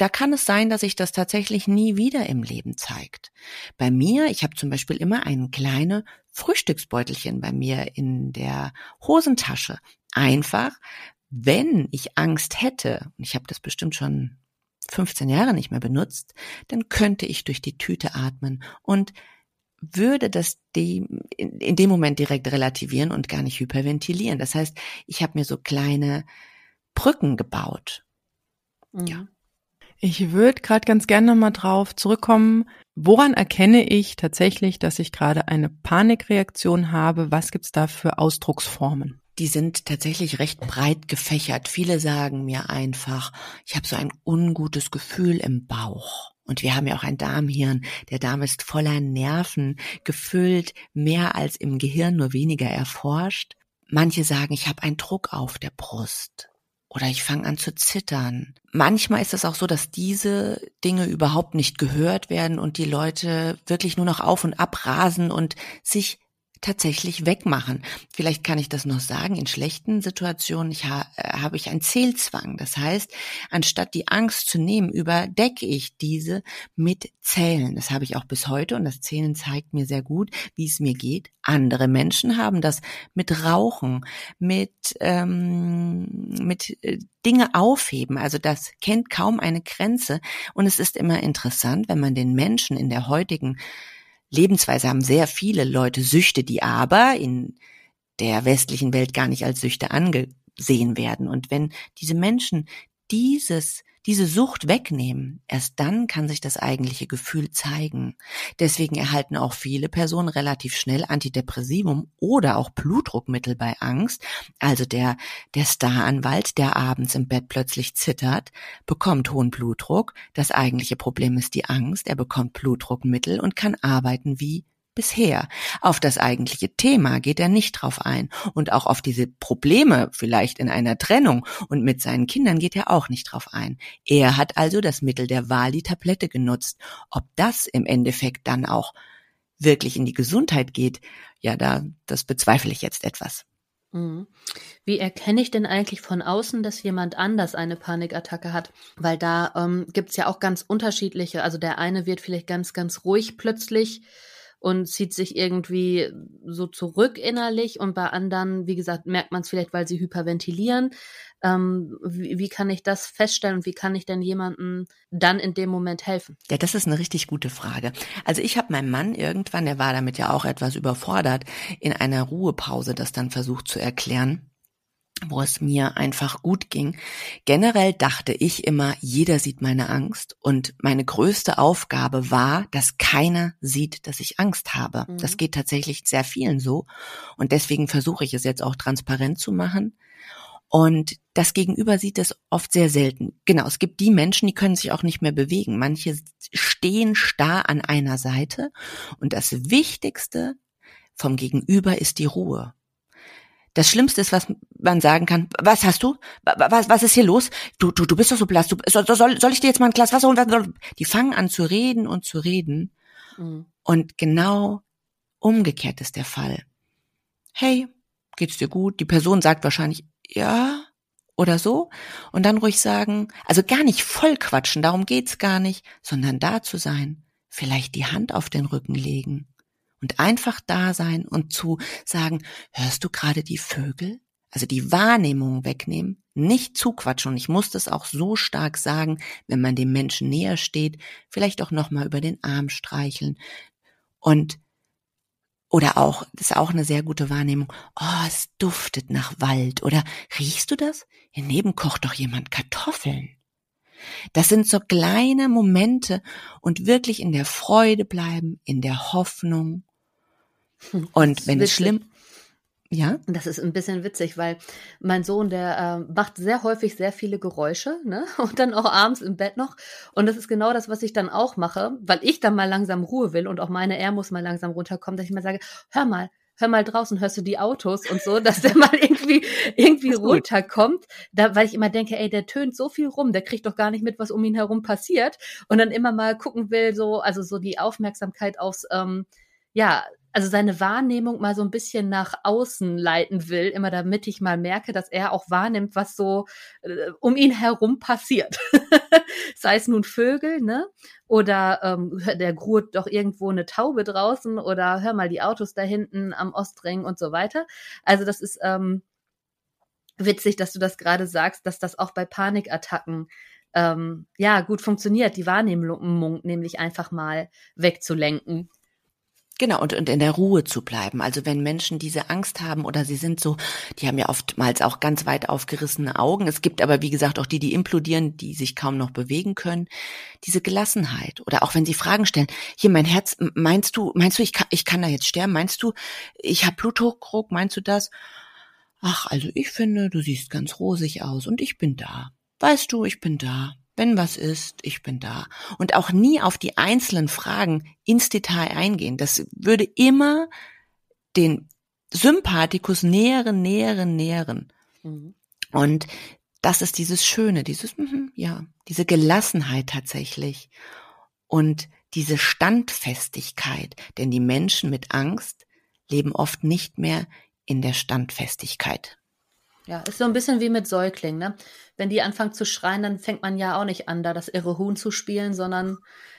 da kann es sein, dass sich das tatsächlich nie wieder im Leben zeigt. Bei mir, ich habe zum Beispiel immer ein kleine Frühstücksbeutelchen bei mir in der Hosentasche. Einfach, wenn ich Angst hätte, und ich habe das bestimmt schon 15 Jahre nicht mehr benutzt, dann könnte ich durch die Tüte atmen und würde das dem, in dem Moment direkt relativieren und gar nicht hyperventilieren. Das heißt, ich habe mir so kleine Brücken gebaut. Mhm. Ja. Ich würde gerade ganz gerne nochmal drauf zurückkommen. Woran erkenne ich tatsächlich, dass ich gerade eine Panikreaktion habe? Was gibt's da für Ausdrucksformen? Die sind tatsächlich recht breit gefächert. Viele sagen mir einfach, ich habe so ein ungutes Gefühl im Bauch. Und wir haben ja auch ein Darmhirn. Der Darm ist voller Nerven, gefüllt, mehr als im Gehirn, nur weniger erforscht. Manche sagen, ich habe einen Druck auf der Brust oder ich fange an zu zittern. Manchmal ist es auch so, dass diese Dinge überhaupt nicht gehört werden und die Leute wirklich nur noch auf und ab rasen und sich tatsächlich wegmachen. Vielleicht kann ich das noch sagen, in schlechten Situationen ich ha, äh, habe ich einen Zählzwang. Das heißt, anstatt die Angst zu nehmen, überdecke ich diese mit Zählen. Das habe ich auch bis heute und das Zählen zeigt mir sehr gut, wie es mir geht. Andere Menschen haben das mit Rauchen, mit, ähm, mit äh, Dinge aufheben. Also das kennt kaum eine Grenze und es ist immer interessant, wenn man den Menschen in der heutigen Lebensweise haben sehr viele Leute Süchte, die aber in der westlichen Welt gar nicht als Süchte angesehen werden. Und wenn diese Menschen dieses diese Sucht wegnehmen, erst dann kann sich das eigentliche Gefühl zeigen. Deswegen erhalten auch viele Personen relativ schnell Antidepressivum oder auch Blutdruckmittel bei Angst. Also der, der Staranwalt, der abends im Bett plötzlich zittert, bekommt hohen Blutdruck. Das eigentliche Problem ist die Angst. Er bekommt Blutdruckmittel und kann arbeiten wie bisher. Auf das eigentliche Thema geht er nicht drauf ein. Und auch auf diese Probleme vielleicht in einer Trennung und mit seinen Kindern geht er auch nicht drauf ein. Er hat also das Mittel der Wahl, die Tablette genutzt. Ob das im Endeffekt dann auch wirklich in die Gesundheit geht, ja, da, das bezweifle ich jetzt etwas. Mhm. Wie erkenne ich denn eigentlich von außen, dass jemand anders eine Panikattacke hat? Weil da ähm, gibt es ja auch ganz unterschiedliche. Also der eine wird vielleicht ganz, ganz ruhig plötzlich und zieht sich irgendwie so zurück innerlich und bei anderen, wie gesagt, merkt man es vielleicht, weil sie hyperventilieren. Ähm, wie, wie kann ich das feststellen und wie kann ich denn jemandem dann in dem Moment helfen? Ja, das ist eine richtig gute Frage. Also ich habe meinem Mann irgendwann, der war damit ja auch etwas überfordert, in einer Ruhepause das dann versucht zu erklären wo es mir einfach gut ging. Generell dachte ich immer, jeder sieht meine Angst und meine größte Aufgabe war, dass keiner sieht, dass ich Angst habe. Mhm. Das geht tatsächlich sehr vielen so und deswegen versuche ich es jetzt auch transparent zu machen. Und das Gegenüber sieht es oft sehr selten. Genau, es gibt die Menschen, die können sich auch nicht mehr bewegen. Manche stehen starr an einer Seite und das Wichtigste vom Gegenüber ist die Ruhe. Das Schlimmste ist, was man sagen kann. Was hast du? Was, was ist hier los? Du, du, du bist doch so blass. Du, soll, soll, soll ich dir jetzt mal ein Glas Wasser holen? Die fangen an zu reden und zu reden. Mhm. Und genau umgekehrt ist der Fall. Hey, geht's dir gut? Die Person sagt wahrscheinlich, ja, oder so. Und dann ruhig sagen, also gar nicht voll quatschen, darum geht's gar nicht, sondern da zu sein. Vielleicht die Hand auf den Rücken legen und einfach da sein und zu sagen, hörst du gerade die Vögel? Also die Wahrnehmung wegnehmen, nicht zuquatschen. Und ich muss das auch so stark sagen, wenn man dem Menschen näher steht, vielleicht auch nochmal über den Arm streicheln. Und oder auch, das ist auch eine sehr gute Wahrnehmung. Oh, es duftet nach Wald. Oder riechst du das? Hier neben kocht doch jemand Kartoffeln. Das sind so kleine Momente und wirklich in der Freude bleiben, in der Hoffnung und wenn es schlimm, ja. Das ist ein bisschen witzig, weil mein Sohn, der äh, macht sehr häufig sehr viele Geräusche, ne? Und dann auch abends im Bett noch. Und das ist genau das, was ich dann auch mache, weil ich dann mal langsam Ruhe will und auch meine er muss mal langsam runterkommen, dass ich mal sage, hör mal, hör mal draußen, hörst du die Autos und so, dass der mal irgendwie, irgendwie runterkommt. Da, weil ich immer denke, ey, der tönt so viel rum, der kriegt doch gar nicht mit, was um ihn herum passiert. Und dann immer mal gucken will, so, also so die Aufmerksamkeit aufs, ähm, ja, also seine Wahrnehmung mal so ein bisschen nach außen leiten will, immer damit ich mal merke, dass er auch wahrnimmt, was so äh, um ihn herum passiert. Sei es nun Vögel, ne? Oder ähm, der gruht doch irgendwo eine Taube draußen oder hör mal die Autos da hinten am Ostring und so weiter. Also das ist ähm, witzig, dass du das gerade sagst, dass das auch bei Panikattacken ähm, ja gut funktioniert, die Wahrnehmung nämlich einfach mal wegzulenken Genau, und, und in der Ruhe zu bleiben. Also wenn Menschen diese Angst haben oder sie sind so, die haben ja oftmals auch ganz weit aufgerissene Augen. Es gibt aber, wie gesagt, auch die, die implodieren, die sich kaum noch bewegen können. Diese Gelassenheit. Oder auch wenn sie Fragen stellen, hier mein Herz, meinst du, meinst du, ich kann, ich kann da jetzt sterben? Meinst du, ich habe Bluthochdruck? Meinst du das? Ach, also ich finde, du siehst ganz rosig aus und ich bin da. Weißt du, ich bin da. Wenn was ist, ich bin da. Und auch nie auf die einzelnen Fragen ins Detail eingehen. Das würde immer den Sympathikus nähren, nähren, nähren. Mhm. Und das ist dieses Schöne, dieses, mhm, ja, diese Gelassenheit tatsächlich. Und diese Standfestigkeit. Denn die Menschen mit Angst leben oft nicht mehr in der Standfestigkeit. Ja, ist so ein bisschen wie mit Säuglingen, ne? Wenn die anfangen zu schreien, dann fängt man ja auch nicht an, da das irre Huhn zu spielen, sondern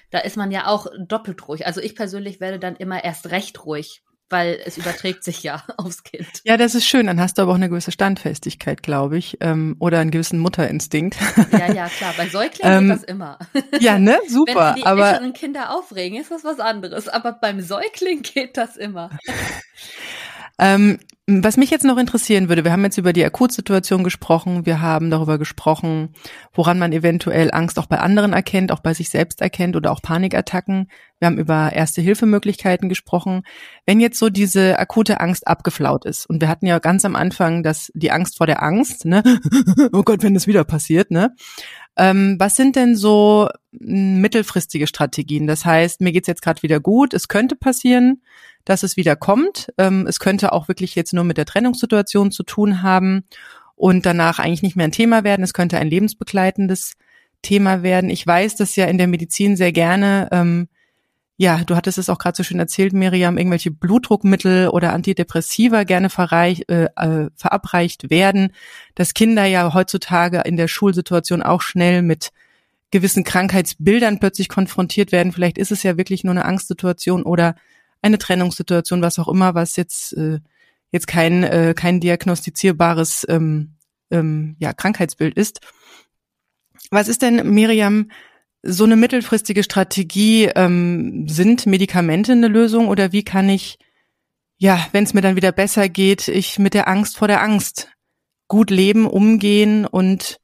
da ist man ja auch doppelt ruhig. Also ich persönlich werde dann immer erst recht ruhig, weil es überträgt sich ja aufs Kind. Ja, das ist schön. Dann hast du aber auch eine gewisse Standfestigkeit, glaube ich, ähm, oder einen gewissen Mutterinstinkt. Ja, ja, klar. Bei Säuglingen ähm, geht das immer. Ja, ne, super. Wenn die aber Kinder aufregen, ist das was anderes. Aber beim Säugling geht das immer. Ähm, was mich jetzt noch interessieren würde, wir haben jetzt über die Akutsituation gesprochen, wir haben darüber gesprochen, woran man eventuell Angst auch bei anderen erkennt, auch bei sich selbst erkennt oder auch Panikattacken. Wir haben über Erste-Hilfe-Möglichkeiten gesprochen. Wenn jetzt so diese akute Angst abgeflaut ist, und wir hatten ja ganz am Anfang das, die Angst vor der Angst, ne? oh Gott, wenn das wieder passiert, ne? Ähm, was sind denn so mittelfristige Strategien? Das heißt, mir geht's jetzt gerade wieder gut, es könnte passieren, dass es wieder kommt. Ähm, es könnte auch wirklich jetzt nur mit der Trennungssituation zu tun haben und danach eigentlich nicht mehr ein Thema werden. Es könnte ein lebensbegleitendes Thema werden. Ich weiß, dass ja in der Medizin sehr gerne, ähm, ja, du hattest es auch gerade so schön erzählt, Miriam, irgendwelche Blutdruckmittel oder Antidepressiva gerne verreich, äh, äh, verabreicht werden, dass Kinder ja heutzutage in der Schulsituation auch schnell mit gewissen Krankheitsbildern plötzlich konfrontiert werden. Vielleicht ist es ja wirklich nur eine Angstsituation oder eine Trennungssituation, was auch immer, was jetzt äh, jetzt kein äh, kein diagnostizierbares ähm, ähm, ja, Krankheitsbild ist. Was ist denn, Miriam, so eine mittelfristige Strategie? Ähm, sind Medikamente eine Lösung oder wie kann ich, ja, wenn es mir dann wieder besser geht, ich mit der Angst vor der Angst gut leben, umgehen und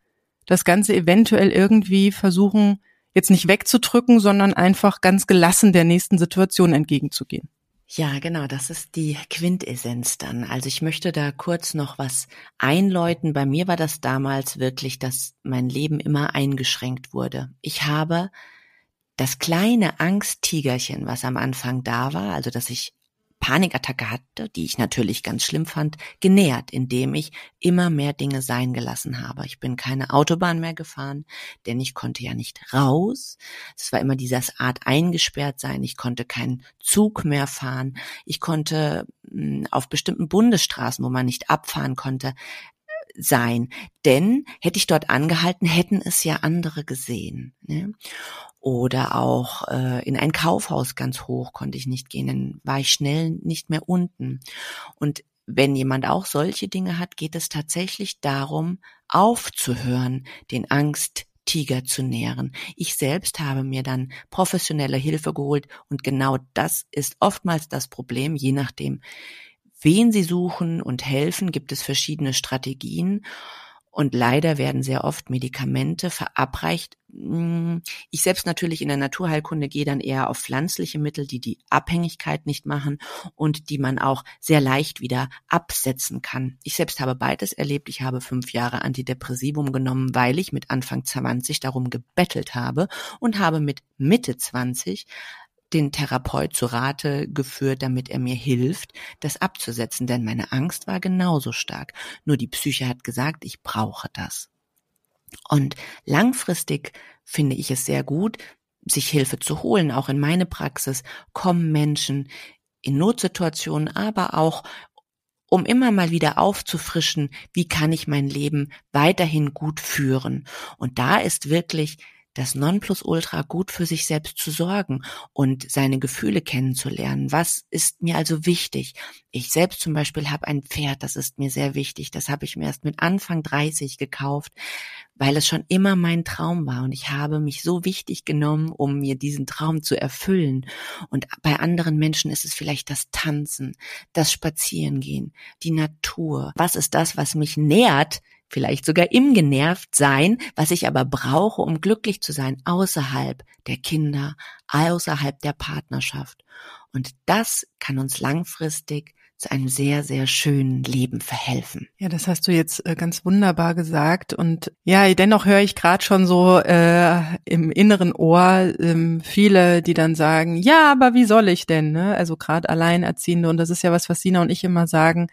das Ganze eventuell irgendwie versuchen, jetzt nicht wegzudrücken, sondern einfach ganz gelassen der nächsten Situation entgegenzugehen. Ja, genau, das ist die Quintessenz dann. Also ich möchte da kurz noch was einläuten. Bei mir war das damals wirklich, dass mein Leben immer eingeschränkt wurde. Ich habe das kleine Angsttigerchen, was am Anfang da war, also dass ich Panikattacke hatte, die ich natürlich ganz schlimm fand, genährt, indem ich immer mehr Dinge sein gelassen habe. Ich bin keine Autobahn mehr gefahren, denn ich konnte ja nicht raus. Es war immer dieses Art eingesperrt sein. Ich konnte keinen Zug mehr fahren. Ich konnte hm, auf bestimmten Bundesstraßen, wo man nicht abfahren konnte, sein. Denn hätte ich dort angehalten, hätten es ja andere gesehen. Ne? Oder auch äh, in ein Kaufhaus ganz hoch konnte ich nicht gehen, dann war ich schnell nicht mehr unten. Und wenn jemand auch solche Dinge hat, geht es tatsächlich darum, aufzuhören, den Angsttiger zu nähren. Ich selbst habe mir dann professionelle Hilfe geholt und genau das ist oftmals das Problem, je nachdem, wen sie suchen und helfen, gibt es verschiedene Strategien. Und leider werden sehr oft Medikamente verabreicht. Hm, ich selbst natürlich in der Naturheilkunde gehe dann eher auf pflanzliche Mittel, die die Abhängigkeit nicht machen und die man auch sehr leicht wieder absetzen kann. Ich selbst habe beides erlebt. Ich habe fünf Jahre Antidepressivum genommen, weil ich mit Anfang 20 darum gebettelt habe und habe mit Mitte 20 den Therapeut zu Rate geführt, damit er mir hilft, das abzusetzen, denn meine Angst war genauso stark. Nur die Psyche hat gesagt, ich brauche das. Und langfristig finde ich es sehr gut, sich Hilfe zu holen. Auch in meine Praxis kommen Menschen in Notsituationen, aber auch um immer mal wieder aufzufrischen, wie kann ich mein Leben weiterhin gut führen. Und da ist wirklich das Nonplusultra gut für sich selbst zu sorgen und seine Gefühle kennenzulernen. Was ist mir also wichtig? Ich selbst zum Beispiel habe ein Pferd, das ist mir sehr wichtig. Das habe ich mir erst mit Anfang 30 gekauft, weil es schon immer mein Traum war und ich habe mich so wichtig genommen, um mir diesen Traum zu erfüllen. Und bei anderen Menschen ist es vielleicht das Tanzen, das Spazierengehen, die Natur. Was ist das, was mich nährt? Vielleicht sogar im Genervtsein, was ich aber brauche, um glücklich zu sein, außerhalb der Kinder, außerhalb der Partnerschaft. Und das kann uns langfristig zu einem sehr, sehr schönen Leben verhelfen. Ja, das hast du jetzt äh, ganz wunderbar gesagt. Und ja, dennoch höre ich gerade schon so äh, im inneren Ohr ähm, viele, die dann sagen, ja, aber wie soll ich denn? Ne? Also gerade Alleinerziehende. Und das ist ja was, was Sina und ich immer sagen.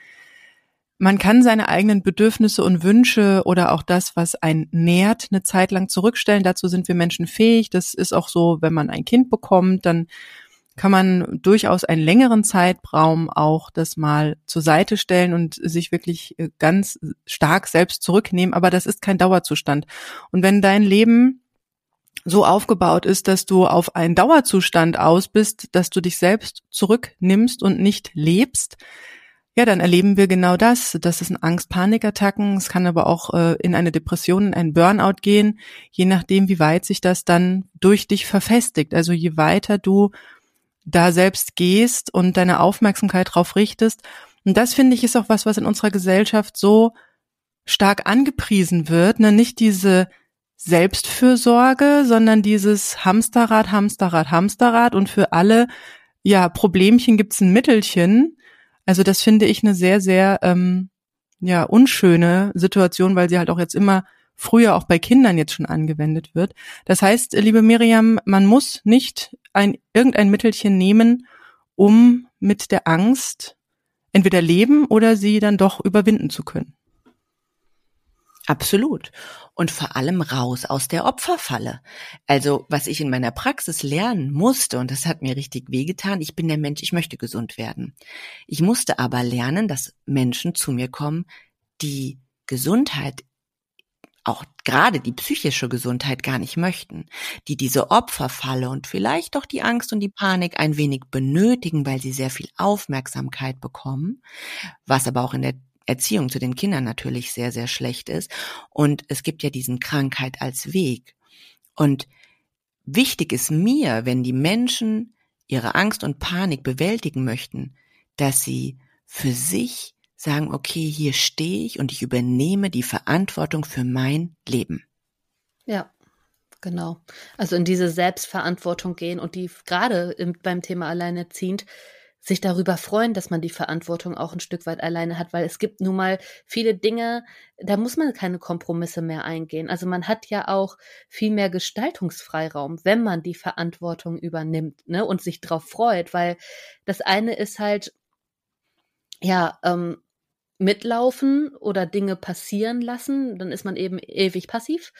Man kann seine eigenen Bedürfnisse und Wünsche oder auch das, was einen nährt, eine Zeit lang zurückstellen. Dazu sind wir Menschen fähig. Das ist auch so, wenn man ein Kind bekommt, dann kann man durchaus einen längeren Zeitraum auch das mal zur Seite stellen und sich wirklich äh, ganz stark selbst zurücknehmen. Aber das ist kein Dauerzustand. Und wenn dein Leben so aufgebaut ist, dass du auf einen Dauerzustand aus bist, dass du dich selbst zurücknimmst und nicht lebst, ja, dann erleben wir genau das. Das ist ein Angst-Panikattacken. Es kann aber auch äh, in eine Depression, in einen Burnout gehen, je nachdem, wie weit sich das dann durch dich verfestigt. Also je weiter du da selbst gehst und deine Aufmerksamkeit drauf richtest. Und das finde ich ist auch was, was in unserer Gesellschaft so stark angepriesen wird. Ne? Nicht diese Selbstfürsorge, sondern dieses Hamsterrad, Hamsterrad, Hamsterrad und für alle ja Problemchen gibt's ein Mittelchen. Also das finde ich eine sehr, sehr ähm, ja unschöne Situation, weil sie halt auch jetzt immer früher auch bei Kindern jetzt schon angewendet wird. Das heißt, liebe Miriam, man muss nicht ein, irgendein Mittelchen nehmen, um mit der Angst entweder leben oder sie dann doch überwinden zu können. Absolut. Und vor allem raus aus der Opferfalle. Also, was ich in meiner Praxis lernen musste, und das hat mir richtig wehgetan, ich bin der Mensch, ich möchte gesund werden. Ich musste aber lernen, dass Menschen zu mir kommen, die Gesundheit auch gerade die psychische Gesundheit gar nicht möchten, die diese Opferfalle und vielleicht doch die Angst und die Panik ein wenig benötigen, weil sie sehr viel Aufmerksamkeit bekommen, was aber auch in der Erziehung zu den Kindern natürlich sehr, sehr schlecht ist. Und es gibt ja diesen Krankheit als Weg. Und wichtig ist mir, wenn die Menschen ihre Angst und Panik bewältigen möchten, dass sie für sich sagen, okay, hier stehe ich und ich übernehme die Verantwortung für mein Leben. Ja, genau. Also in diese Selbstverantwortung gehen und die gerade beim Thema Alleinerziehend sich darüber freuen, dass man die Verantwortung auch ein Stück weit alleine hat, weil es gibt nun mal viele Dinge, da muss man keine Kompromisse mehr eingehen. Also man hat ja auch viel mehr Gestaltungsfreiraum, wenn man die Verantwortung übernimmt, ne, und sich darauf freut, weil das eine ist halt, ja, ähm, mitlaufen oder Dinge passieren lassen, dann ist man eben ewig passiv.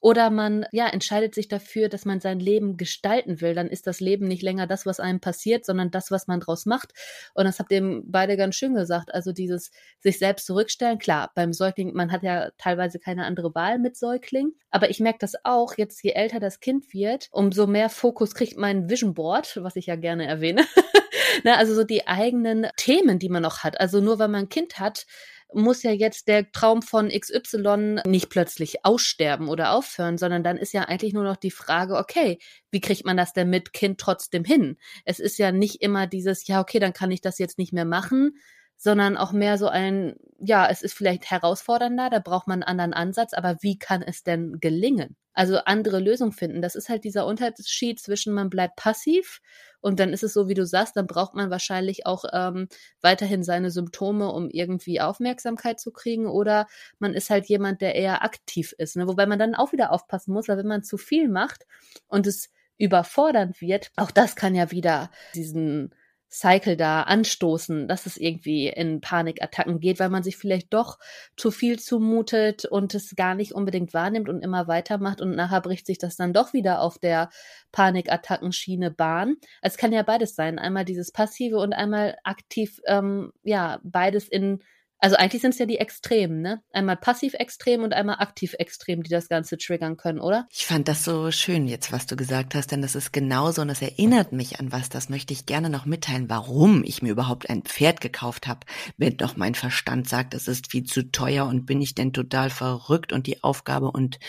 Oder man ja entscheidet sich dafür, dass man sein Leben gestalten will. Dann ist das Leben nicht länger das, was einem passiert, sondern das, was man draus macht. Und das habt ihr beide ganz schön gesagt. Also dieses sich selbst zurückstellen. Klar, beim Säugling, man hat ja teilweise keine andere Wahl mit Säugling. Aber ich merke das auch, jetzt je älter das Kind wird, umso mehr Fokus kriegt mein Vision Board, was ich ja gerne erwähne. Na, also so die eigenen Themen, die man noch hat. Also nur weil man ein Kind hat, muss ja jetzt der Traum von XY nicht plötzlich aussterben oder aufhören, sondern dann ist ja eigentlich nur noch die Frage, okay, wie kriegt man das denn mit Kind trotzdem hin? Es ist ja nicht immer dieses, ja, okay, dann kann ich das jetzt nicht mehr machen, sondern auch mehr so ein, ja, es ist vielleicht herausfordernder, da braucht man einen anderen Ansatz, aber wie kann es denn gelingen? Also andere Lösungen finden. Das ist halt dieser Unterschied zwischen man bleibt passiv und dann ist es so, wie du sagst, dann braucht man wahrscheinlich auch ähm, weiterhin seine Symptome, um irgendwie Aufmerksamkeit zu kriegen oder man ist halt jemand, der eher aktiv ist. Ne? Wobei man dann auch wieder aufpassen muss, weil wenn man zu viel macht und es überfordernd wird, auch das kann ja wieder diesen Cycle da anstoßen, dass es irgendwie in Panikattacken geht, weil man sich vielleicht doch zu viel zumutet und es gar nicht unbedingt wahrnimmt und immer weitermacht und nachher bricht sich das dann doch wieder auf der Panikattackenschiene Bahn. Es kann ja beides sein, einmal dieses passive und einmal aktiv, ähm, ja, beides in also eigentlich sind es ja die Extremen, ne? Einmal passiv-extrem und einmal aktiv-extrem, die das Ganze triggern können, oder? Ich fand das so schön jetzt, was du gesagt hast, denn das ist genauso und das erinnert mich an was. Das möchte ich gerne noch mitteilen, warum ich mir überhaupt ein Pferd gekauft habe, wenn doch mein Verstand sagt, es ist viel zu teuer und bin ich denn total verrückt und die Aufgabe und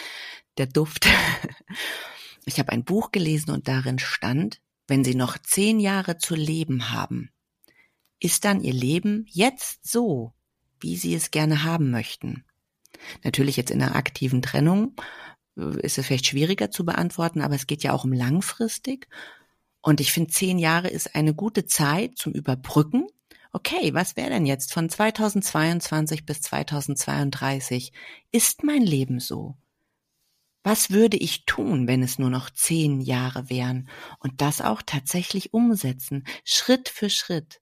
der Duft. Ich habe ein Buch gelesen und darin stand, wenn Sie noch zehn Jahre zu leben haben, ist dann Ihr Leben jetzt so, wie sie es gerne haben möchten. Natürlich jetzt in einer aktiven Trennung äh, ist es vielleicht schwieriger zu beantworten, aber es geht ja auch um langfristig. Und ich finde, zehn Jahre ist eine gute Zeit zum Überbrücken okay, was wäre denn jetzt von 2022 bis 2032? Ist mein Leben so? Was würde ich tun, wenn es nur noch zehn Jahre wären? Und das auch tatsächlich umsetzen, Schritt für Schritt.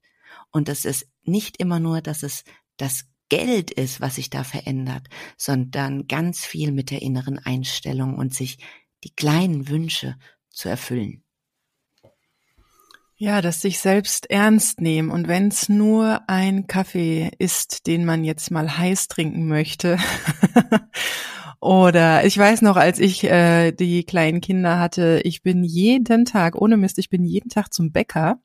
Und es ist nicht immer nur, dass es das Geld ist, was sich da verändert, sondern ganz viel mit der inneren Einstellung und sich die kleinen Wünsche zu erfüllen. Ja, das sich selbst ernst nehmen. Und wenn es nur ein Kaffee ist, den man jetzt mal heiß trinken möchte. Oder ich weiß noch, als ich äh, die kleinen Kinder hatte, ich bin jeden Tag, ohne Mist, ich bin jeden Tag zum Bäcker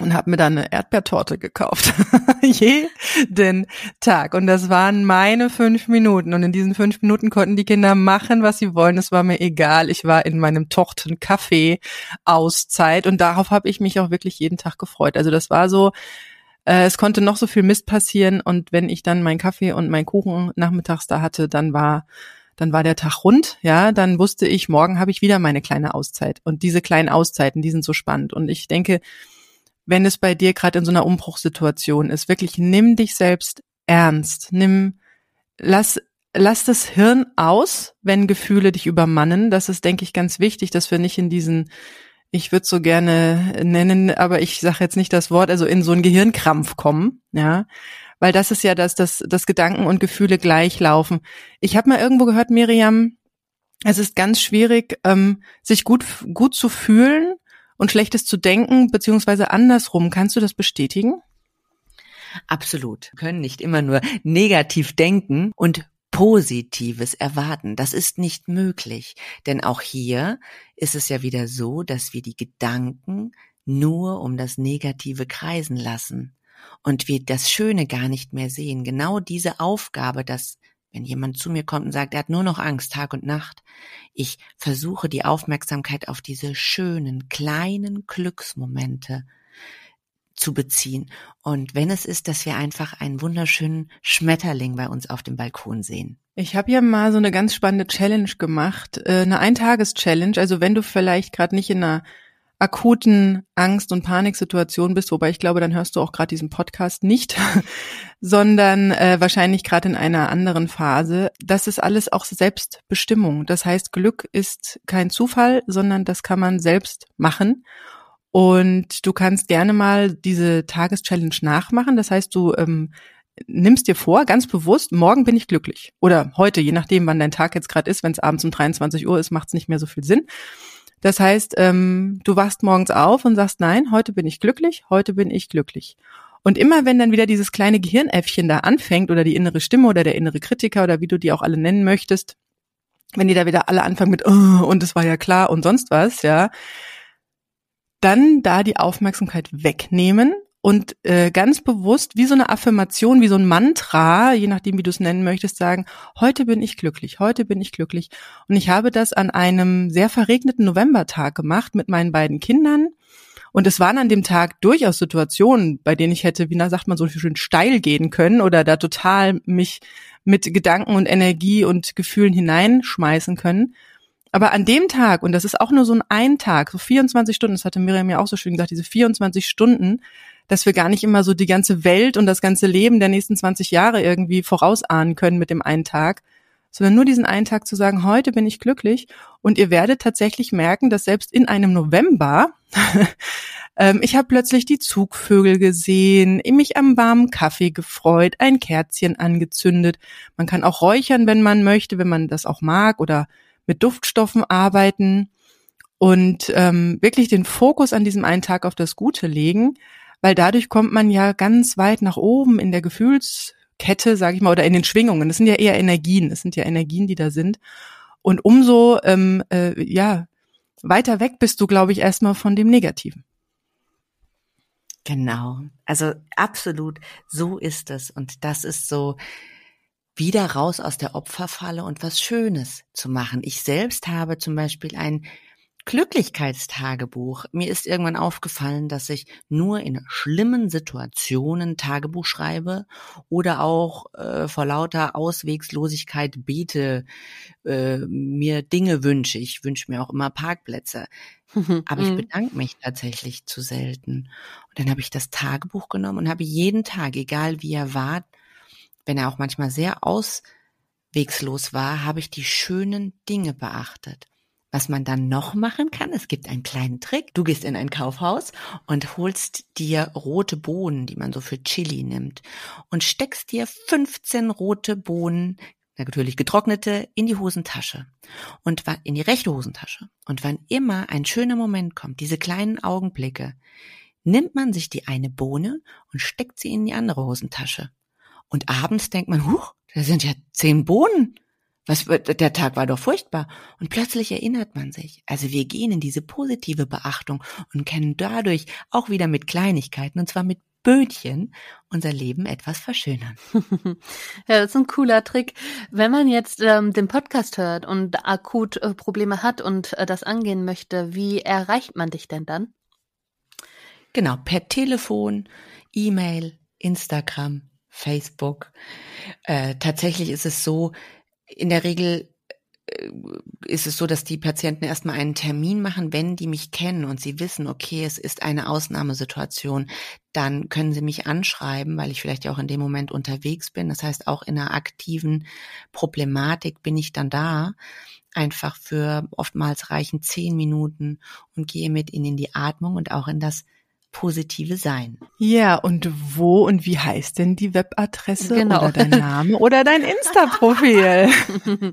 und habe mir dann eine Erdbeertorte gekauft. Jeden Tag. Und das waren meine fünf Minuten. Und in diesen fünf Minuten konnten die Kinder machen, was sie wollen. Es war mir egal. Ich war in meinem Tochten Kaffee Auszeit. Und darauf habe ich mich auch wirklich jeden Tag gefreut. Also das war so, äh, es konnte noch so viel Mist passieren. Und wenn ich dann meinen Kaffee und meinen Kuchen nachmittags da hatte, dann war dann war der Tag rund, ja, dann wusste ich, morgen habe ich wieder meine kleine Auszeit. Und diese kleinen Auszeiten, die sind so spannend. Und ich denke, wenn es bei dir gerade in so einer Umbruchssituation ist. Wirklich nimm dich selbst ernst. Nimm, lass, lass das Hirn aus, wenn Gefühle dich übermannen. Das ist, denke ich, ganz wichtig, dass wir nicht in diesen, ich würde so gerne nennen, aber ich sage jetzt nicht das Wort, also in so einen Gehirnkrampf kommen, ja. Weil das ist ja das, dass, dass Gedanken und Gefühle gleich laufen. Ich habe mal irgendwo gehört, Miriam, es ist ganz schwierig, ähm, sich gut, gut zu fühlen und Schlechtes zu denken, beziehungsweise andersrum. Kannst du das bestätigen? Absolut. Wir können nicht immer nur negativ denken und Positives erwarten. Das ist nicht möglich. Denn auch hier ist es ja wieder so, dass wir die Gedanken nur um das Negative kreisen lassen und wir das Schöne gar nicht mehr sehen. Genau diese Aufgabe, das wenn jemand zu mir kommt und sagt, er hat nur noch Angst Tag und Nacht, ich versuche die Aufmerksamkeit auf diese schönen, kleinen Glücksmomente zu beziehen. Und wenn es ist, dass wir einfach einen wunderschönen Schmetterling bei uns auf dem Balkon sehen. Ich habe ja mal so eine ganz spannende Challenge gemacht, äh, eine Eintages-Challenge. Also wenn du vielleicht gerade nicht in einer akuten Angst- und Paniksituation bist, wobei ich glaube, dann hörst du auch gerade diesen Podcast nicht, sondern äh, wahrscheinlich gerade in einer anderen Phase. Das ist alles auch Selbstbestimmung. Das heißt, Glück ist kein Zufall, sondern das kann man selbst machen. Und du kannst gerne mal diese Tageschallenge nachmachen. Das heißt, du ähm, nimmst dir vor, ganz bewusst, morgen bin ich glücklich. Oder heute, je nachdem, wann dein Tag jetzt gerade ist. Wenn es abends um 23 Uhr ist, macht es nicht mehr so viel Sinn. Das heißt, ähm, du wachst morgens auf und sagst, nein, heute bin ich glücklich, heute bin ich glücklich. Und immer wenn dann wieder dieses kleine Gehirnäffchen da anfängt oder die innere Stimme oder der innere Kritiker oder wie du die auch alle nennen möchtest, wenn die da wieder alle anfangen mit oh, und es war ja klar und sonst was, ja, dann da die Aufmerksamkeit wegnehmen und äh, ganz bewusst wie so eine Affirmation, wie so ein Mantra, je nachdem, wie du es nennen möchtest, sagen, heute bin ich glücklich, heute bin ich glücklich. Und ich habe das an einem sehr verregneten Novembertag gemacht mit meinen beiden Kindern. Und es waren an dem Tag durchaus Situationen, bei denen ich hätte, wie na, sagt man, so schön steil gehen können oder da total mich mit Gedanken und Energie und Gefühlen hineinschmeißen können. Aber an dem Tag, und das ist auch nur so ein ein Tag, so 24 Stunden, das hatte Miriam ja auch so schön gesagt, diese 24 Stunden, dass wir gar nicht immer so die ganze Welt und das ganze Leben der nächsten 20 Jahre irgendwie vorausahnen können mit dem einen Tag, sondern nur diesen einen Tag zu sagen, heute bin ich glücklich. Und ihr werdet tatsächlich merken, dass selbst in einem November ähm, ich habe plötzlich die Zugvögel gesehen, mich am warmen Kaffee gefreut, ein Kerzchen angezündet. Man kann auch räuchern, wenn man möchte, wenn man das auch mag oder mit Duftstoffen arbeiten. Und ähm, wirklich den Fokus an diesem einen Tag auf das Gute legen weil dadurch kommt man ja ganz weit nach oben in der Gefühlskette, sage ich mal, oder in den Schwingungen. Das sind ja eher Energien, das sind ja Energien, die da sind. Und umso ähm, äh, ja weiter weg bist du, glaube ich, erstmal von dem Negativen. Genau, also absolut, so ist es. Und das ist so wieder raus aus der Opferfalle und was Schönes zu machen. Ich selbst habe zum Beispiel ein Glücklichkeitstagebuch. Mir ist irgendwann aufgefallen, dass ich nur in schlimmen Situationen Tagebuch schreibe oder auch äh, vor lauter Auswegslosigkeit bete, äh, mir Dinge wünsche. Ich wünsche mir auch immer Parkplätze. Aber ich mhm. bedanke mich tatsächlich zu selten. Und dann habe ich das Tagebuch genommen und habe jeden Tag, egal wie er war, wenn er auch manchmal sehr auswegslos war, habe ich die schönen Dinge beachtet. Was man dann noch machen kann, es gibt einen kleinen Trick. Du gehst in ein Kaufhaus und holst dir rote Bohnen, die man so für Chili nimmt, und steckst dir 15 rote Bohnen, natürlich getrocknete, in die Hosentasche und in die rechte Hosentasche. Und wann immer ein schöner Moment kommt, diese kleinen Augenblicke, nimmt man sich die eine Bohne und steckt sie in die andere Hosentasche. Und abends denkt man, huch, da sind ja zehn Bohnen. Was, der Tag war doch furchtbar. Und plötzlich erinnert man sich. Also wir gehen in diese positive Beachtung und können dadurch auch wieder mit Kleinigkeiten, und zwar mit Böhnchen, unser Leben etwas verschönern. ja, das ist ein cooler Trick. Wenn man jetzt ähm, den Podcast hört und akut äh, Probleme hat und äh, das angehen möchte, wie erreicht man dich denn dann? Genau, per Telefon, E-Mail, Instagram, Facebook. Äh, tatsächlich ist es so, in der Regel äh, ist es so, dass die Patienten erstmal einen Termin machen, wenn die mich kennen und sie wissen, okay, es ist eine Ausnahmesituation, dann können sie mich anschreiben, weil ich vielleicht auch in dem Moment unterwegs bin. Das heißt, auch in einer aktiven Problematik bin ich dann da, einfach für oftmals reichen zehn Minuten und gehe mit ihnen in die Atmung und auch in das positive Sein. Ja, und wo und wie heißt denn die Webadresse genau. oder dein Name oder dein Insta-Profil?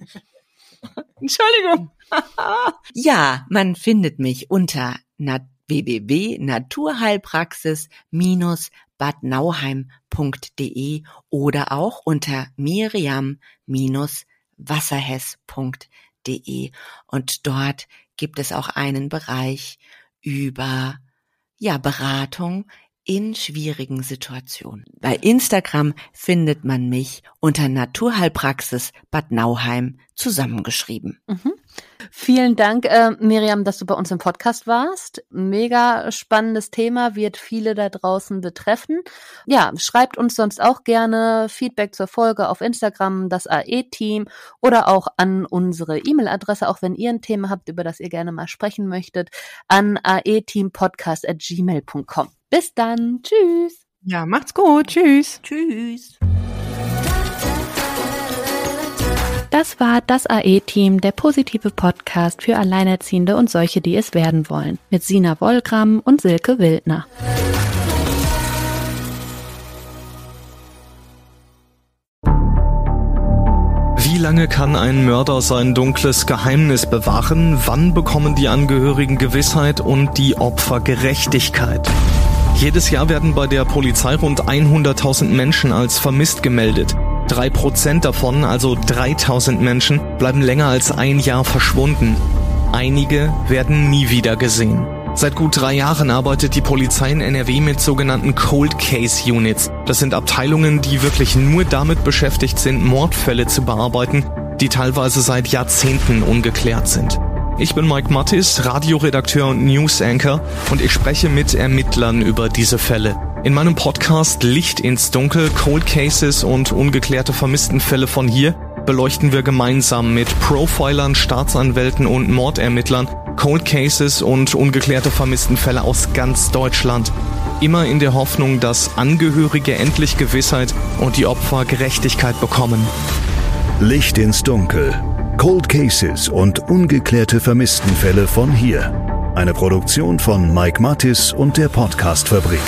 Entschuldigung. ja, man findet mich unter www.naturheilpraxis-bad nauheim.de oder auch unter miriam-wasserhess.de und dort gibt es auch einen Bereich über ja, Beratung in schwierigen Situationen. Bei Instagram findet man mich unter Naturheilpraxis Bad Nauheim zusammengeschrieben. Mhm. Vielen Dank, äh, Miriam, dass du bei uns im Podcast warst. Mega spannendes Thema, wird viele da draußen betreffen. Ja, schreibt uns sonst auch gerne Feedback zur Folge auf Instagram, das AE-Team oder auch an unsere E-Mail-Adresse, auch wenn ihr ein Thema habt, über das ihr gerne mal sprechen möchtet, an aeteampodcast.gmail.com. Bis dann. Tschüss. Ja, macht's gut. Tschüss. Tschüss. Das war das AE-Team, der positive Podcast für Alleinerziehende und solche, die es werden wollen, mit Sina Wollgramm und Silke Wildner. Wie lange kann ein Mörder sein dunkles Geheimnis bewahren? Wann bekommen die Angehörigen Gewissheit und die Opfer Gerechtigkeit? Jedes Jahr werden bei der Polizei rund 100.000 Menschen als vermisst gemeldet. Drei Prozent davon, also 3000 Menschen, bleiben länger als ein Jahr verschwunden. Einige werden nie wieder gesehen. Seit gut drei Jahren arbeitet die Polizei in NRW mit sogenannten Cold Case Units. Das sind Abteilungen, die wirklich nur damit beschäftigt sind, Mordfälle zu bearbeiten, die teilweise seit Jahrzehnten ungeklärt sind. Ich bin Mike Mattis, Radioredakteur und News Anchor und ich spreche mit Ermittlern über diese Fälle. In meinem Podcast Licht ins Dunkel, Cold Cases und ungeklärte Vermisstenfälle von hier beleuchten wir gemeinsam mit Profilern, Staatsanwälten und Mordermittlern Cold Cases und ungeklärte Vermisstenfälle aus ganz Deutschland. Immer in der Hoffnung, dass Angehörige endlich Gewissheit und die Opfer Gerechtigkeit bekommen. Licht ins Dunkel Cold Cases und ungeklärte Vermisstenfälle von hier. Eine Produktion von Mike Mattis und der Podcast Fabrik.